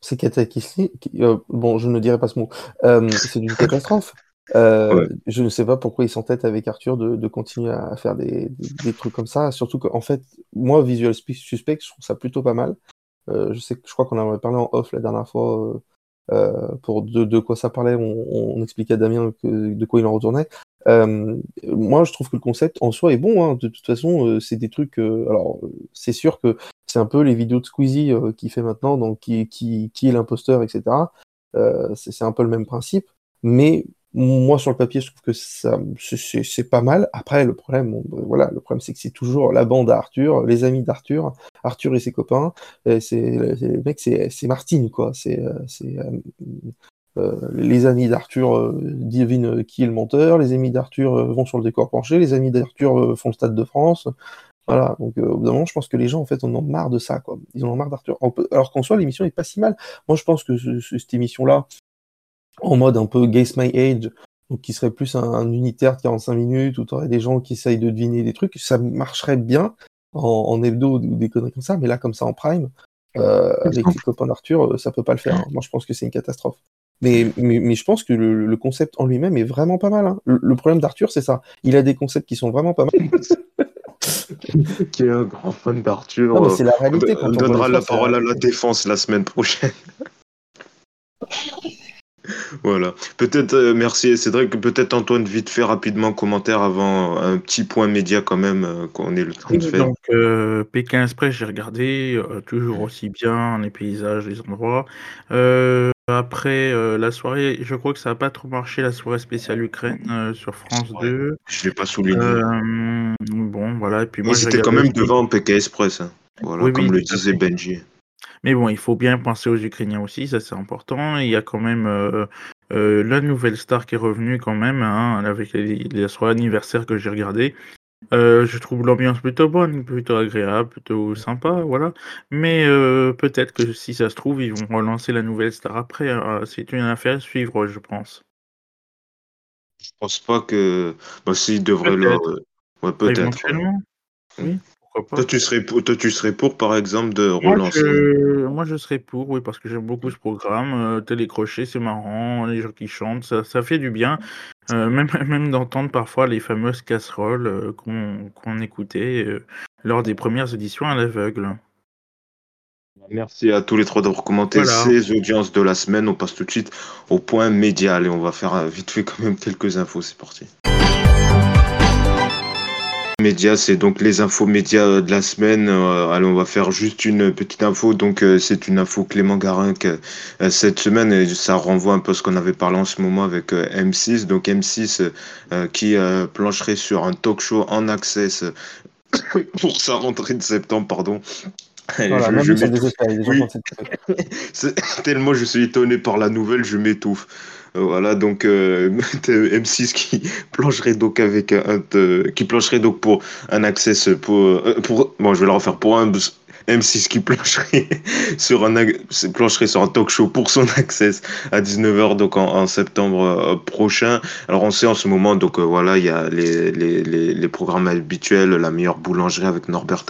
C'est catastrophique. bon, je ne dirais pas ce mot. c'est une catastrophe. Je ne sais pas pourquoi ils s'entêtent avec Arthur de, continuer à faire des, trucs comme ça. Surtout qu'en fait, moi, Visual Suspect, je trouve ça plutôt pas mal. Euh, je sais que je crois qu'on en avait parlé en off la dernière fois. Euh, euh, pour de, quoi ça parlait, on, expliquait à Damien de quoi il en retournait. moi, je trouve que le concept en soi est bon. Hein. De toute façon, c'est des trucs. alors, c'est sûr que c'est un peu les vidéos de Squeezie qui fait maintenant, donc qui, qui, qui est l'imposteur, etc. c'est un peu le même principe. Mais moi, sur le papier, je trouve que ça, c'est pas mal. Après, le problème, ben, voilà, le problème, c'est que c'est toujours la bande à Arthur, les amis d'Arthur, Arthur et ses copains. C'est, les mecs, c'est, Martine, quoi. C'est, euh, c'est, euh, les amis d'Arthur devinent qui est le monteur, les amis d'Arthur vont sur le décor penché, les amis d'Arthur font le Stade de France. Voilà, donc au bout moment, je pense que les gens, en fait, en ont marre de ça, quoi. Ils en ont marre d'Arthur. Alors qu'en soi, l'émission n'est pas si mal. Moi, je pense que cette émission-là, en mode un peu Guess My Age, donc qui serait plus un, unitaire de 45 minutes, où tu aurais des gens qui essayent de deviner des trucs, ça marcherait bien en, hebdo ou des conneries comme ça, mais là, comme ça, en prime, euh, avec les copains d'Arthur, euh, ça peut pas le faire. Hein. Moi, je pense que c'est une catastrophe. Mais, mais, je pense que le, concept en lui-même est vraiment pas mal. Hein. Le, problème d'Arthur, c'est ça. Il a des concepts qui sont vraiment pas mal. qui est un grand fan d'Arthur. c'est la réalité. on donnera la parole à la défense la semaine prochaine. Voilà. Peut-être, euh, merci Cédric, peut-être Antoine, vite fait, rapidement, commentaire avant un petit point média quand même euh, qu'on ait le temps de faire. Donc, euh, Pékin Express, j'ai regardé, toujours aussi bien, les paysages, les endroits. après la soirée, je crois que ça n'a pas trop marché, la soirée spéciale Ukraine sur France 2. Je ne l'ai pas souligné. bon, voilà. Et puis moi, c'était quand même devant Pékin Express. Hein. Voilà, comme le disait Benji. Mais bon, il faut bien penser aux Ukrainiens aussi, ça c'est important. Il y a quand même euh, euh, la nouvelle star qui est revenue quand même, hein, avec les, les soirées anniversaires que j'ai regardé. Euh, je trouve l'ambiance plutôt bonne, plutôt agréable, plutôt sympa, voilà. Mais peut-être que si ça se trouve, ils vont relancer la nouvelle star après. Hein. C'est une affaire à suivre, je pense. Je pense pas que. Bah, s'ils devraient le. Ouais, peut-être. Oui. Toi, tu serais pour, toi, tu serais pour, par exemple, de relancer. Moi, je, serais pour, oui, parce que j'aime beaucoup ce programme. Euh, télécrochet, c'est marrant, les gens qui chantent, ça, ça fait du bien. Euh, même même d'entendre parfois les fameuses casseroles euh, qu'on écoutait lors des premières éditions à l'aveugle. Merci à tous les trois d'avoir commenté ces audiences de la semaine. On passe tout de suite au point médial et on va faire vite fait quand même quelques infos. C'est parti. Médias, c'est donc les infos médias de la semaine. Euh, allez, on va faire juste une petite info. Donc, euh, c'est une info Clément Garin euh, cette semaine et ça renvoie un peu à ce qu'on avait parlé en ce moment avec M6. Donc, M6 qui plancherait sur un talk show en access pour sa rentrée de septembre, pardon. Tellement je suis étonné par la nouvelle, je m'étouffe. Voilà, donc euh, M6 qui plancherait donc avec un, qui plancherait donc pour un access pour, euh, pour bon je vais le refaire pour un M6 qui plancherait sur un, talk show pour son access à 19h donc en, septembre euh, prochain. Alors on sait en ce moment donc euh, voilà il y a les, programmes habituels, la meilleure boulangerie avec Norbert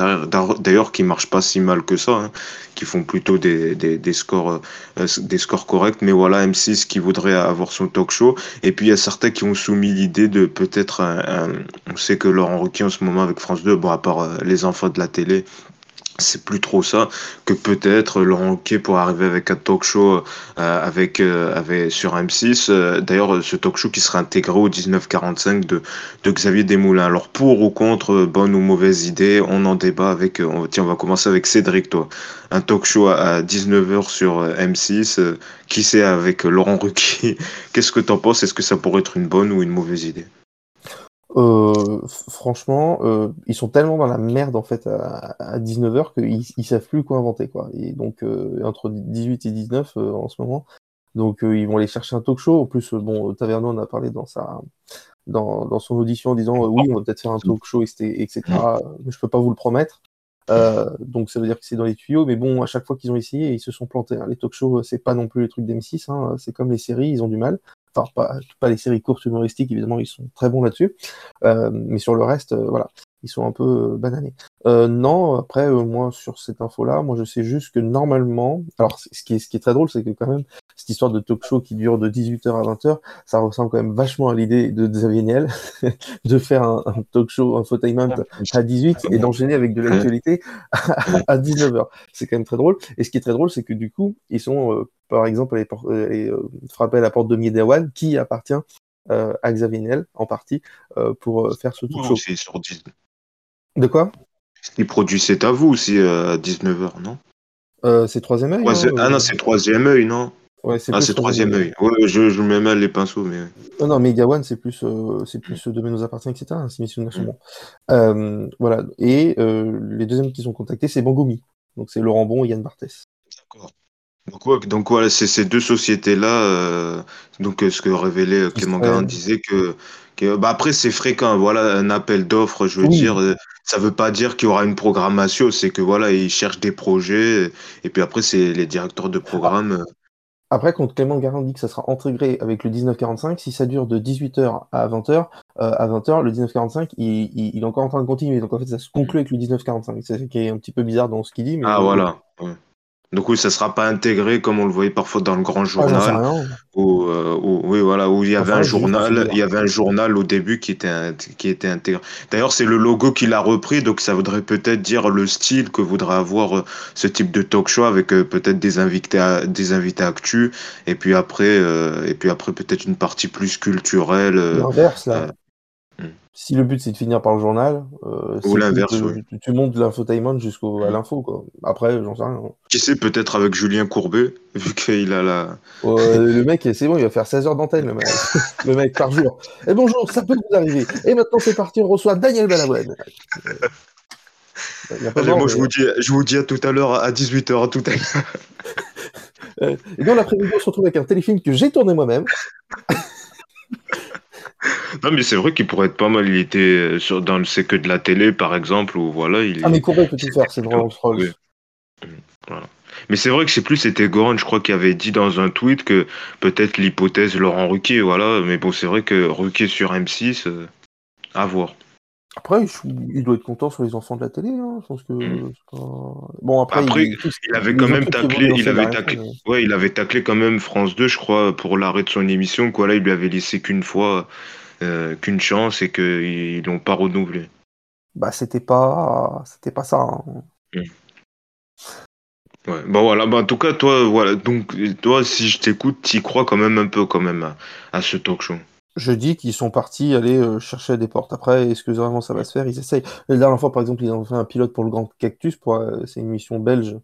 d'ailleurs qui marche pas si mal que ça, hein, qui font plutôt des, des, scores euh, des corrects. Mais voilà M6 qui voudrait avoir son talk show et puis il y a certains qui ont soumis l'idée de peut-être on sait que Laurent Ruquier en ce moment avec France 2 bon à part les enfants de la télé c'est plus trop ça que peut-être Laurent Quay pour arriver avec un talk show euh, avec, euh, avec sur M6 euh, d'ailleurs ce talk show qui sera intégré au 1945 de, de Xavier Desmoulins. Alors pour ou contre bonne ou mauvaise idée on en débat avec tiens on va commencer avec Cédric toi. Un talk show à 19h sur M6 qui c'est avec Laurent Ruquier? Qu'est-ce que t'en penses? Est-ce que ça pourrait être une bonne ou une mauvaise idée? Euh, franchement, euh, ils sont tellement dans la merde en fait à, 19h qu'ils ils savent plus quoi inventer quoi. Et donc euh, entre 18 et 19 en ce moment, donc ils vont aller chercher un talk show. En plus, bon, Taverneau en a parlé dans sa dans, dans son audition en disant oui, on va peut-être faire un talk show, etc. Mais je peux pas vous le promettre. donc ça veut dire que c'est dans les tuyaux, mais bon, à chaque fois qu'ils ont essayé, ils se sont plantés. Hein. Les talk shows, c'est pas non plus les trucs d'M6, hein. c'est comme les séries, ils ont du mal. Enfin, pas, les séries courtes humoristiques, évidemment, ils sont très bons là-dessus. Euh, mais sur le reste, euh, voilà, ils sont un peu euh, bananés. Euh, non, après, euh, moi, sur cette info-là, moi, je sais juste que normalement, alors, ce qui est, ce qui est très drôle, c'est que quand même, cette histoire de talk show qui dure de 18h à 20h, ça ressemble quand même vachement à l'idée de Xavier Niel de faire un, talk show, un infotainment à 18 et d'enchaîner avec de l'actualité à, 19h. C'est quand même très drôle. Et ce qui est très drôle, c'est que du coup, ils sont, par exemple, allés, allés frapper à la porte de Miedewan, qui appartient à Xavier Niel, en partie, pour faire ce talk show. Sur de quoi? Il produit C'est à vous aussi à 19h, non? Euh, C'est troisième œil hein, Ah non, c'est troisième œil, non? Ouais, c'est ah, c'est troisième œil. Ouais, je, je mets mal les pinceaux, mais. Non, non, Mega One, c'est plus, euh, c'est plus de nous appartient, etc. Hein, c'est Mission mm. euh, Voilà. Et euh, les deuxièmes qui sont contactés, c'est Bangomi. Donc c'est Laurent Bon et Yann Barthès. D'accord. Donc, ouais, donc voilà, c'est ces deux sociétés-là, euh, donc euh, ce que révélait euh, Clément Garin disait que, que bah après c'est fréquent, voilà, un appel d'offres, je veux Oui. dire, euh, ça veut pas dire qu'il y aura une programmation, c'est que voilà, ils cherchent des projets, et puis après c'est les directeurs de programme. euh, Après, quand Clément Garin dit que ça sera intégré avec le 1945, si ça dure de 18h à 20h, euh, à 20h, le 1945, il, il, il est encore en train de continuer. Donc en fait, ça se conclut avec le 1945. C'est ce qui est un petit peu bizarre dans ce qu'il dit. Mais Ah voilà. ouais. Donc oui, ça sera pas intégré comme on le voyait parfois dans le grand ah, journal. Où, euh, où- oui, voilà, où il y avait Enfin, un journal, il y avait un journal au début qui était, qui était intégré. D'ailleurs, c'est le logo qu'il a repris, donc ça voudrait peut-être dire le style que voudrait avoir euh, ce type de talk show avec euh, peut-être des invités, à- des invités actus, et puis après, euh, et puis après peut-être une partie plus culturelle. L'inverse, là. Hmm. Si le but c'est de finir par le journal, euh, Ou c'est l'inverse, de- ouais. tu, tu montes l'infotainment jusqu'au à Mm. l'info, quoi. Après, j'en sais rien. Qui sait, peut-être avec Julien Courbet, vu qu'il a la. Euh, le mec, c'est bon, il va faire 16 heures d'antenne, le mec. le mec par jour. Et bonjour, ça peut vous arriver. Et maintenant, c'est parti, on reçoit Daniel Balavoine. Allez, moi, je vous dis, je vous dis à tout à l'heure, à 18h, à tout à l'heure. Euh, et dans l'après-midi, on se retrouve avec un téléfilm que j'ai tourné moi-même. Non, mais c'est vrai qu'il pourrait être pas mal. Il était euh, sur, dans le C'est que de la télé, par exemple, où voilà, il Ah, est- mais Courbet peut tout faire, c'est vraiment Oui. Voilà. Mais c'est vrai que c'est plus c'était Goran, je crois, qui avait dit dans un tweet que peut-être l'hypothèse Laurent Ruquier, voilà. Mais bon, c'est vrai que Ruquier sur M6, euh, à voir. Après, il doit être content sur les enfants de la télé. Hein. Je pense que. Mm. pas- Bon, après, Après, il, Il avait quand même taclé, il avait taclé, mais- ouais, il avait taclé quand même France 2, je crois, pour l'arrêt de son émission, quoi. Là, il lui avait laissé qu'une fois, euh, qu'une chance et qu'ils l'ont pas renouvelé. Bah, c'était pas, c'était pas ça. hein. Ouais. Bon voilà, bah, en tout cas, toi, voilà, donc toi, si je t'écoute, t'y crois quand même un peu quand même à, à ce talk show. Je dis qu'ils sont partis aller euh, chercher des portes. Après, est-ce que vraiment ça va se faire? Ils essayent. La dernière fois, par exemple, ils ont fait un pilote pour le Grand Cactus. Pour, euh, c'est une mission belge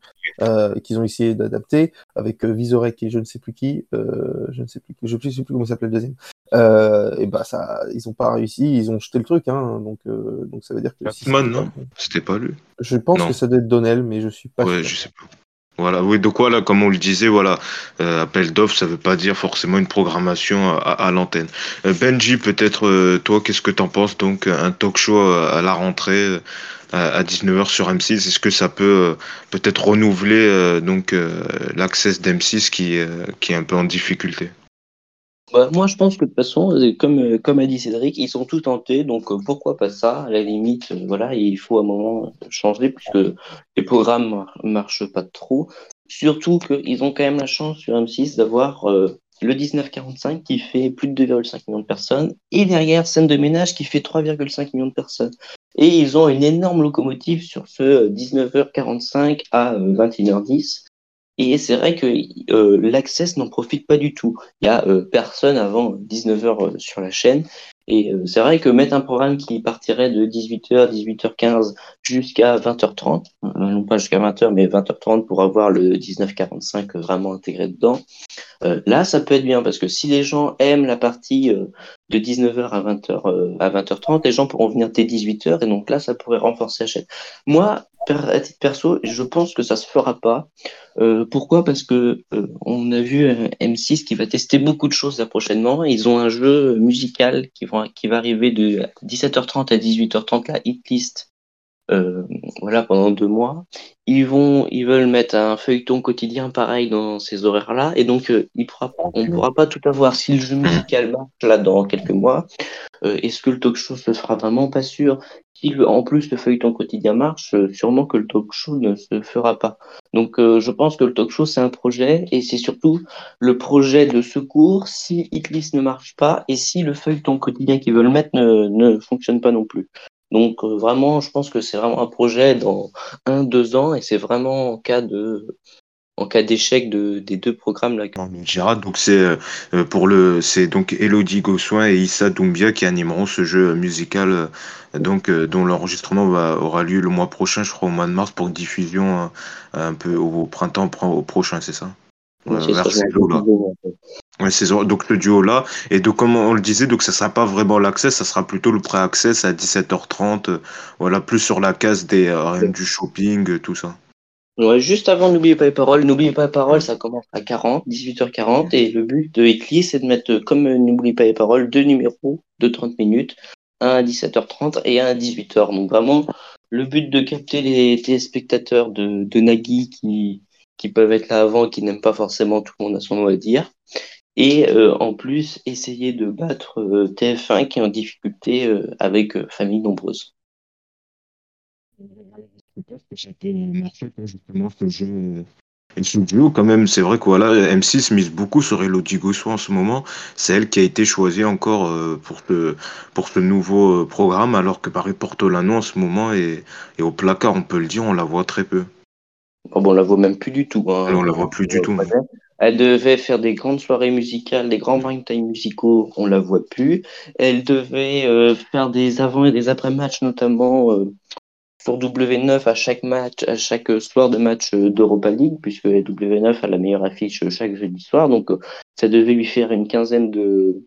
euh, qu'ils ont essayé d'adapter avec Vizorek et je ne sais plus qui. je ne sais plus, je ne sais plus comment s'appelait le deuxième. Euh, et bah ça, ils ont pas réussi. Ils ont jeté le truc. Hein, donc, euh, donc ça veut dire que. si Batman, c'était pas non? C'était pas lui? Je pense Non. que ça doit être Donnell, mais je suis pas Ouais, sûr. je sais pas. Voilà, oui, donc voilà, comme on le disait, voilà, euh, appel d'offres, ça veut pas dire forcément une programmation à, à l'antenne. Euh, Benji, peut-être, euh, toi, qu'est-ce que t'en penses? Donc un talk show à la rentrée à, à 19h sur M6, est-ce que ça peut peut-être renouveler donc l'accès d'M6 qui, qui est un peu en difficulté? Bah, moi, je pense que de toute façon, euh, comme, euh, comme a dit Cédric, ils sont tous tentés, donc euh, pourquoi pas ça? À la limite, voilà, il faut à un moment changer puisque les programmes mar- marchent pas trop. Surtout qu'ils ont quand même la chance sur M6 d'avoir euh, le 1945 qui fait plus de 2,5 millions de personnes et derrière Scène de ménage qui fait 3,5 millions de personnes. Et ils ont une énorme locomotive sur ce euh, 19h45 à euh, 21h10. Et c'est vrai que euh, l'Access n'en profite pas du tout. Il y a euh, personne avant 19h sur la chaîne. Et euh, c'est vrai que mettre un programme qui partirait de 18h, 18h15 jusqu'à 20h30, euh, non pas jusqu'à 20h, mais 20h30 pour avoir le 1945 vraiment intégré dedans, euh, là, ça peut être bien parce que si les gens aiment la partie euh, de 19h à 20h, euh, à 20h30, les gens pourront venir dès 18h et donc là, ça pourrait renforcer la chaîne. Moi, à titre perso, je pense que ça se fera pas. Pourquoi? Parce que on a vu euh, M6 qui va tester beaucoup de choses là prochainement. Ils ont un jeu musical qui va, arriver de 17h30 à 18h30, la hit list. Voilà pendant deux mois. Ils vont, ils veulent mettre un feuilleton quotidien pareil dans ces horaires-là, et donc euh, il pourra, on pourra pas tout avoir. Si le jeu musical marche là dans quelques mois, euh, est-ce que le talk show se fera vraiment? Pas sûr Si le- en plus le feuilleton quotidien marche, euh, sûrement que le talk show ne se fera pas. Donc je pense que le talk show c'est un projet et c'est surtout le projet de secours si Hitlist ne marche pas et si le feuilleton quotidien qu'ils veulent mettre ne, ne fonctionne pas non plus. Donc euh, vraiment, je pense que c'est vraiment un projet dans un, deux ans et c'est vraiment en cas de en cas d'échec de, des deux programmes là. Gérard, donc c'est euh, pour le, c'est donc Elodie Gossuin et Issa Doumbia qui animeront ce jeu musical, euh, donc euh, dont l'enregistrement va, aura lieu le mois prochain, je crois au mois de mars, pour diffusion un peu au, printemps au prochain, c'est ça? Ouais, ça, donc le duo là et donc comme on le disait donc ça sera pas vraiment l'accès ça sera plutôt le pré-access à 17h30 euh, voilà plus sur la case des euh, du shopping euh, tout ça Ouais, juste avant N'oubliez pas les paroles. N'oubliez pas les paroles, ça commence à 40, 18h40. Et le but de Eclis, c'est de mettre, comme N'oubliez pas les paroles, deux numéros de 30 minutes. Un à 17h30 et un à 18h. Donc vraiment, le but de capter les téléspectateurs de, de Nagui qui, qui peuvent être là avant qui n'aiment pas forcément tout le monde à son mot à dire. Et euh, en plus, essayer de battre euh, TF1 qui est en difficulté euh, avec euh, famille nombreuse. Et ce duo, quand même, c'est vrai que voilà, M6 mise beaucoup sur Elodie Gossuin en ce moment. C'est elle qui a été choisie encore euh, pour, ce, pour ce nouveau euh, programme, alors que Paris Portolano en ce moment est, est au placard, on peut le dire, on la voit très peu. Bon, bon, on la voit même plus du tout. hein. On la voit plus du tout. Elle devait faire des grandes soirées musicales, des grands prime time musicaux, on la voit plus. Elle devait euh, faire des avant et des après matchs, notamment euh, sur W9 à chaque match, à chaque soir de match euh, d'Europa League, puisque W9 a la meilleure affiche euh, chaque jeudi soir. Donc, ça devait lui faire une quinzaine de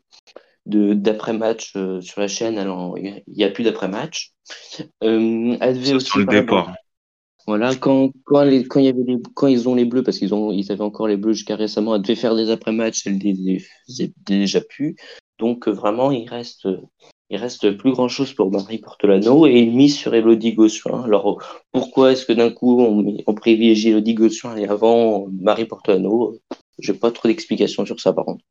d'après-match euh, sur la chaîne. Alors, il n'y a plus d'après-match. Euh, elle devait aussi sent le exemple, départ. Voilà, quand, quand, ils ont les bleus, parce qu'ils avaient encore les bleus jusqu'à récemment, elle devait faire des après-matchs, elle les déjà plus. Donc euh, vraiment, il reste, il reste plus grand-chose pour Marie Portolano et il mise sur Elodie Gossuin. Alors pourquoi est-ce que d'un coup on, on privilégie Elodie Gossuin et avant Marie Portolano? J'ai pas trop d'explications sur ça par contre.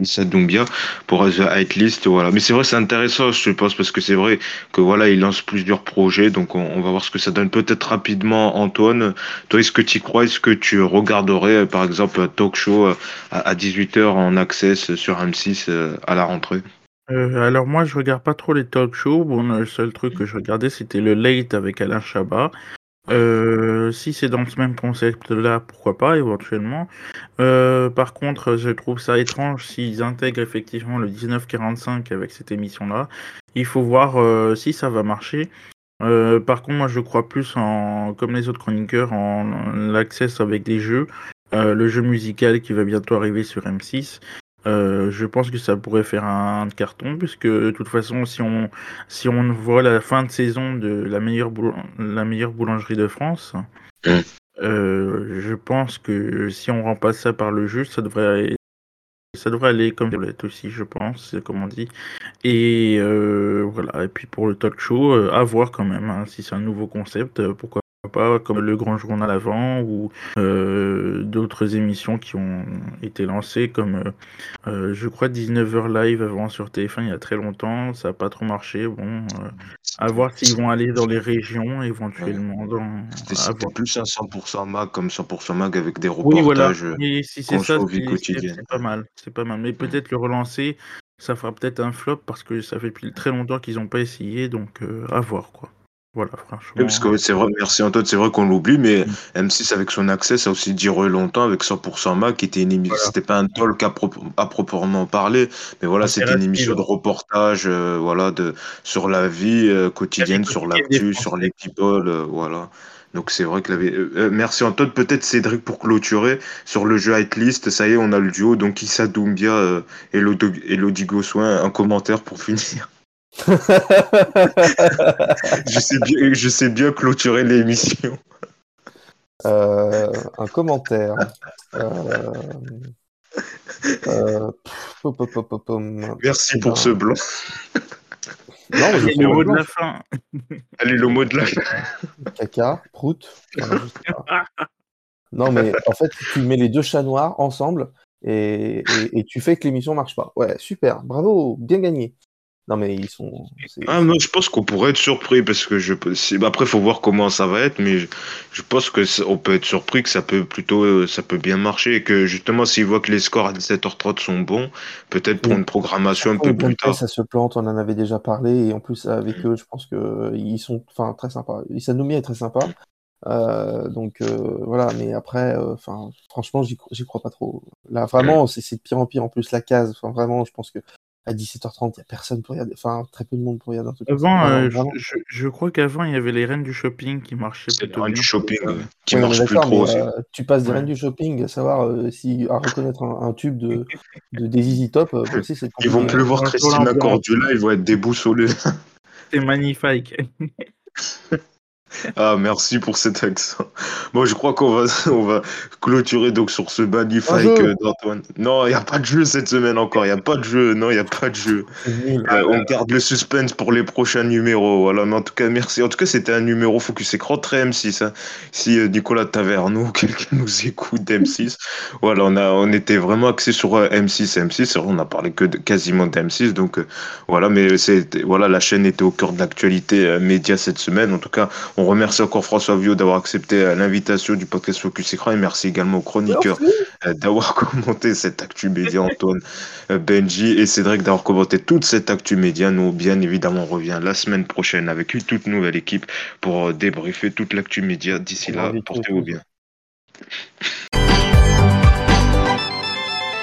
Issa Doumbia pour The High List, voilà. Mais c'est vrai, c'est intéressant, je pense, parce que c'est vrai que voilà, il lance plusieurs projets, donc on, on va voir ce que ça donne. Peut-être rapidement, Antoine, toi, est-ce que tu y crois, est-ce que tu regarderais, par exemple, un talk show euh, à, à 18h en access sur M6 euh, à la rentrée? Euh, alors moi, je regarde pas trop les talk shows. Bon, le seul truc que je regardais, c'était le Late avec Alain Chabat. Euh, si c'est dans ce même concept-là, pourquoi pas, éventuellement. Euh, par contre, je trouve ça étrange s'ils intègrent effectivement le 1945 avec cette émission-là. Il faut voir euh, si ça va marcher. Euh, par contre, moi, je crois plus en, comme les autres chroniqueurs, en, l'access avec des jeux. Euh, le jeu musical qui va bientôt arriver sur M6. Euh, je pense que ça pourrait faire un carton, puisque de toute façon, si on, si on voit la fin de saison de la meilleure, boul- la meilleure boulangerie de France, Mm. euh, je pense que si on remplace ça par le jeu, ça devrait, ça devrait aller comme aussi, je pense, comme on dit. Et euh, voilà. Et puis pour le talk show, à voir quand même, hein, si c'est un nouveau concept, pourquoi pas, comme le Grand Journal avant ou euh, d'autres émissions qui ont été lancées, comme euh, euh, je crois 19h live avant sur TF1 il y a très longtemps, ça n'a pas trop marché. Bon, euh, à voir s'ils vont aller dans les régions éventuellement. Dans... C'était plus un 100% mag comme 100% mag avec des Oui, voilà. reportages. Et si c'est ça, c'est- pas mal. C'est pas mal. Mais peut-être le relancer, ça fera peut-être un flop parce que ça fait depuis très longtemps qu'ils n'ont pas essayé, donc à voir quoi. Voilà, franchement. Oui, parce que c'est vrai, merci Antoine, c'est vrai qu'on l'oublie, mais M6 avec son accès, ça a aussi duré longtemps avec 100% Mac, qui était une émission, Voilà. c'était pas un talk à, pro- à proprement parler, mais voilà, c'était une émission de reportage, euh, voilà, de, sur la vie euh, quotidienne, sur l'actu, sur les people, euh, voilà. Donc c'est vrai que la... merci Antoine, peut-être Cédric pour clôturer sur le jeu List, ça y est, on a le duo, donc Issa Doumbia et Elodie Gossuin, un commentaire pour finir. Je sais bien, je sais bien clôturer l'émission. Euh, un commentaire. Euh, euh. Merci pour ce blanc. Non, fais le mot de la fin. Allez, le mot de la Caca, prout. Non, mais en fait, tu mets les deux chats noirs ensemble et, et, et tu fais que l'émission marche pas. Ouais, super, bravo, bien gagné. Non, mais ils sont. Ah, moi, je pense qu'on pourrait être surpris parce que je bah, Après, faut voir comment ça va être, mais je, je pense que ça- on peut être surpris que ça peut plutôt, euh, ça peut bien marcher et que justement, s'ils voient que les scores à 17h30 sont bons, peut-être pour Oui. une programmation un peu plus tard. Ça se plante, on en avait déjà parlé, et en plus avec eux, je pense que ils sont enfin très sympas. Issa Noumi est très sympa. Euh, donc euh, voilà, mais après, euh, franchement, j'y cro- j'y crois pas trop. Là, vraiment, c'est c'est de pire en pire. En plus, la case, enfin vraiment, je pense que à 17h30, il y a personne pour regarder, enfin très peu de monde pour regarder un truc. Avant, euh, vraiment. je, crois qu'avant, il y avait les reines du shopping qui marchaient C'est plutôt le bien. du shopping euh, qui Oui, on est marche plus trop mais aussi. euh, tu passes des Ouais. reines du shopping, à savoir euh, si à reconnaître un, un tube de, de des Easy Top, euh, aussi Ils vont plus voir Christina. Cordula, ils vont être déboussolés. C'est magnifique. Ah, merci pour cet accent. Bon, je crois qu'on va, on va clôturer donc sur ce magnifique euh, d'Antoine. Non, il n'y a pas de jeu cette semaine encore. Il n'y a pas de jeu. Non, il n'y a pas de jeu. Euh, on garde le suspense pour les prochains numéros. Voilà, mais en tout cas, merci. En tout cas, c'était un numéro Focus Écran très M6. Hein. Si euh, Nicolas Taverneau, quelqu'un nous écoute M6, voilà, on, a, on était vraiment axé sur M6, M6. On a parlé que de, quasiment d'M6. Donc, voilà, mais voilà, la chaîne était au cœur de l'actualité média cette semaine. En tout cas, on remercie encore François Vio d'avoir accepté euh, l'invitation du podcast Focus Écran et merci également aux chroniqueurs euh, d'avoir commenté cette actu média, Antoine, euh, Benji et Cédric d'avoir commenté toute cette actu média. Nous, bien évidemment, on revient la semaine prochaine avec une toute nouvelle équipe pour débriefer toute l'actu média. D'ici là, portez-vous bien.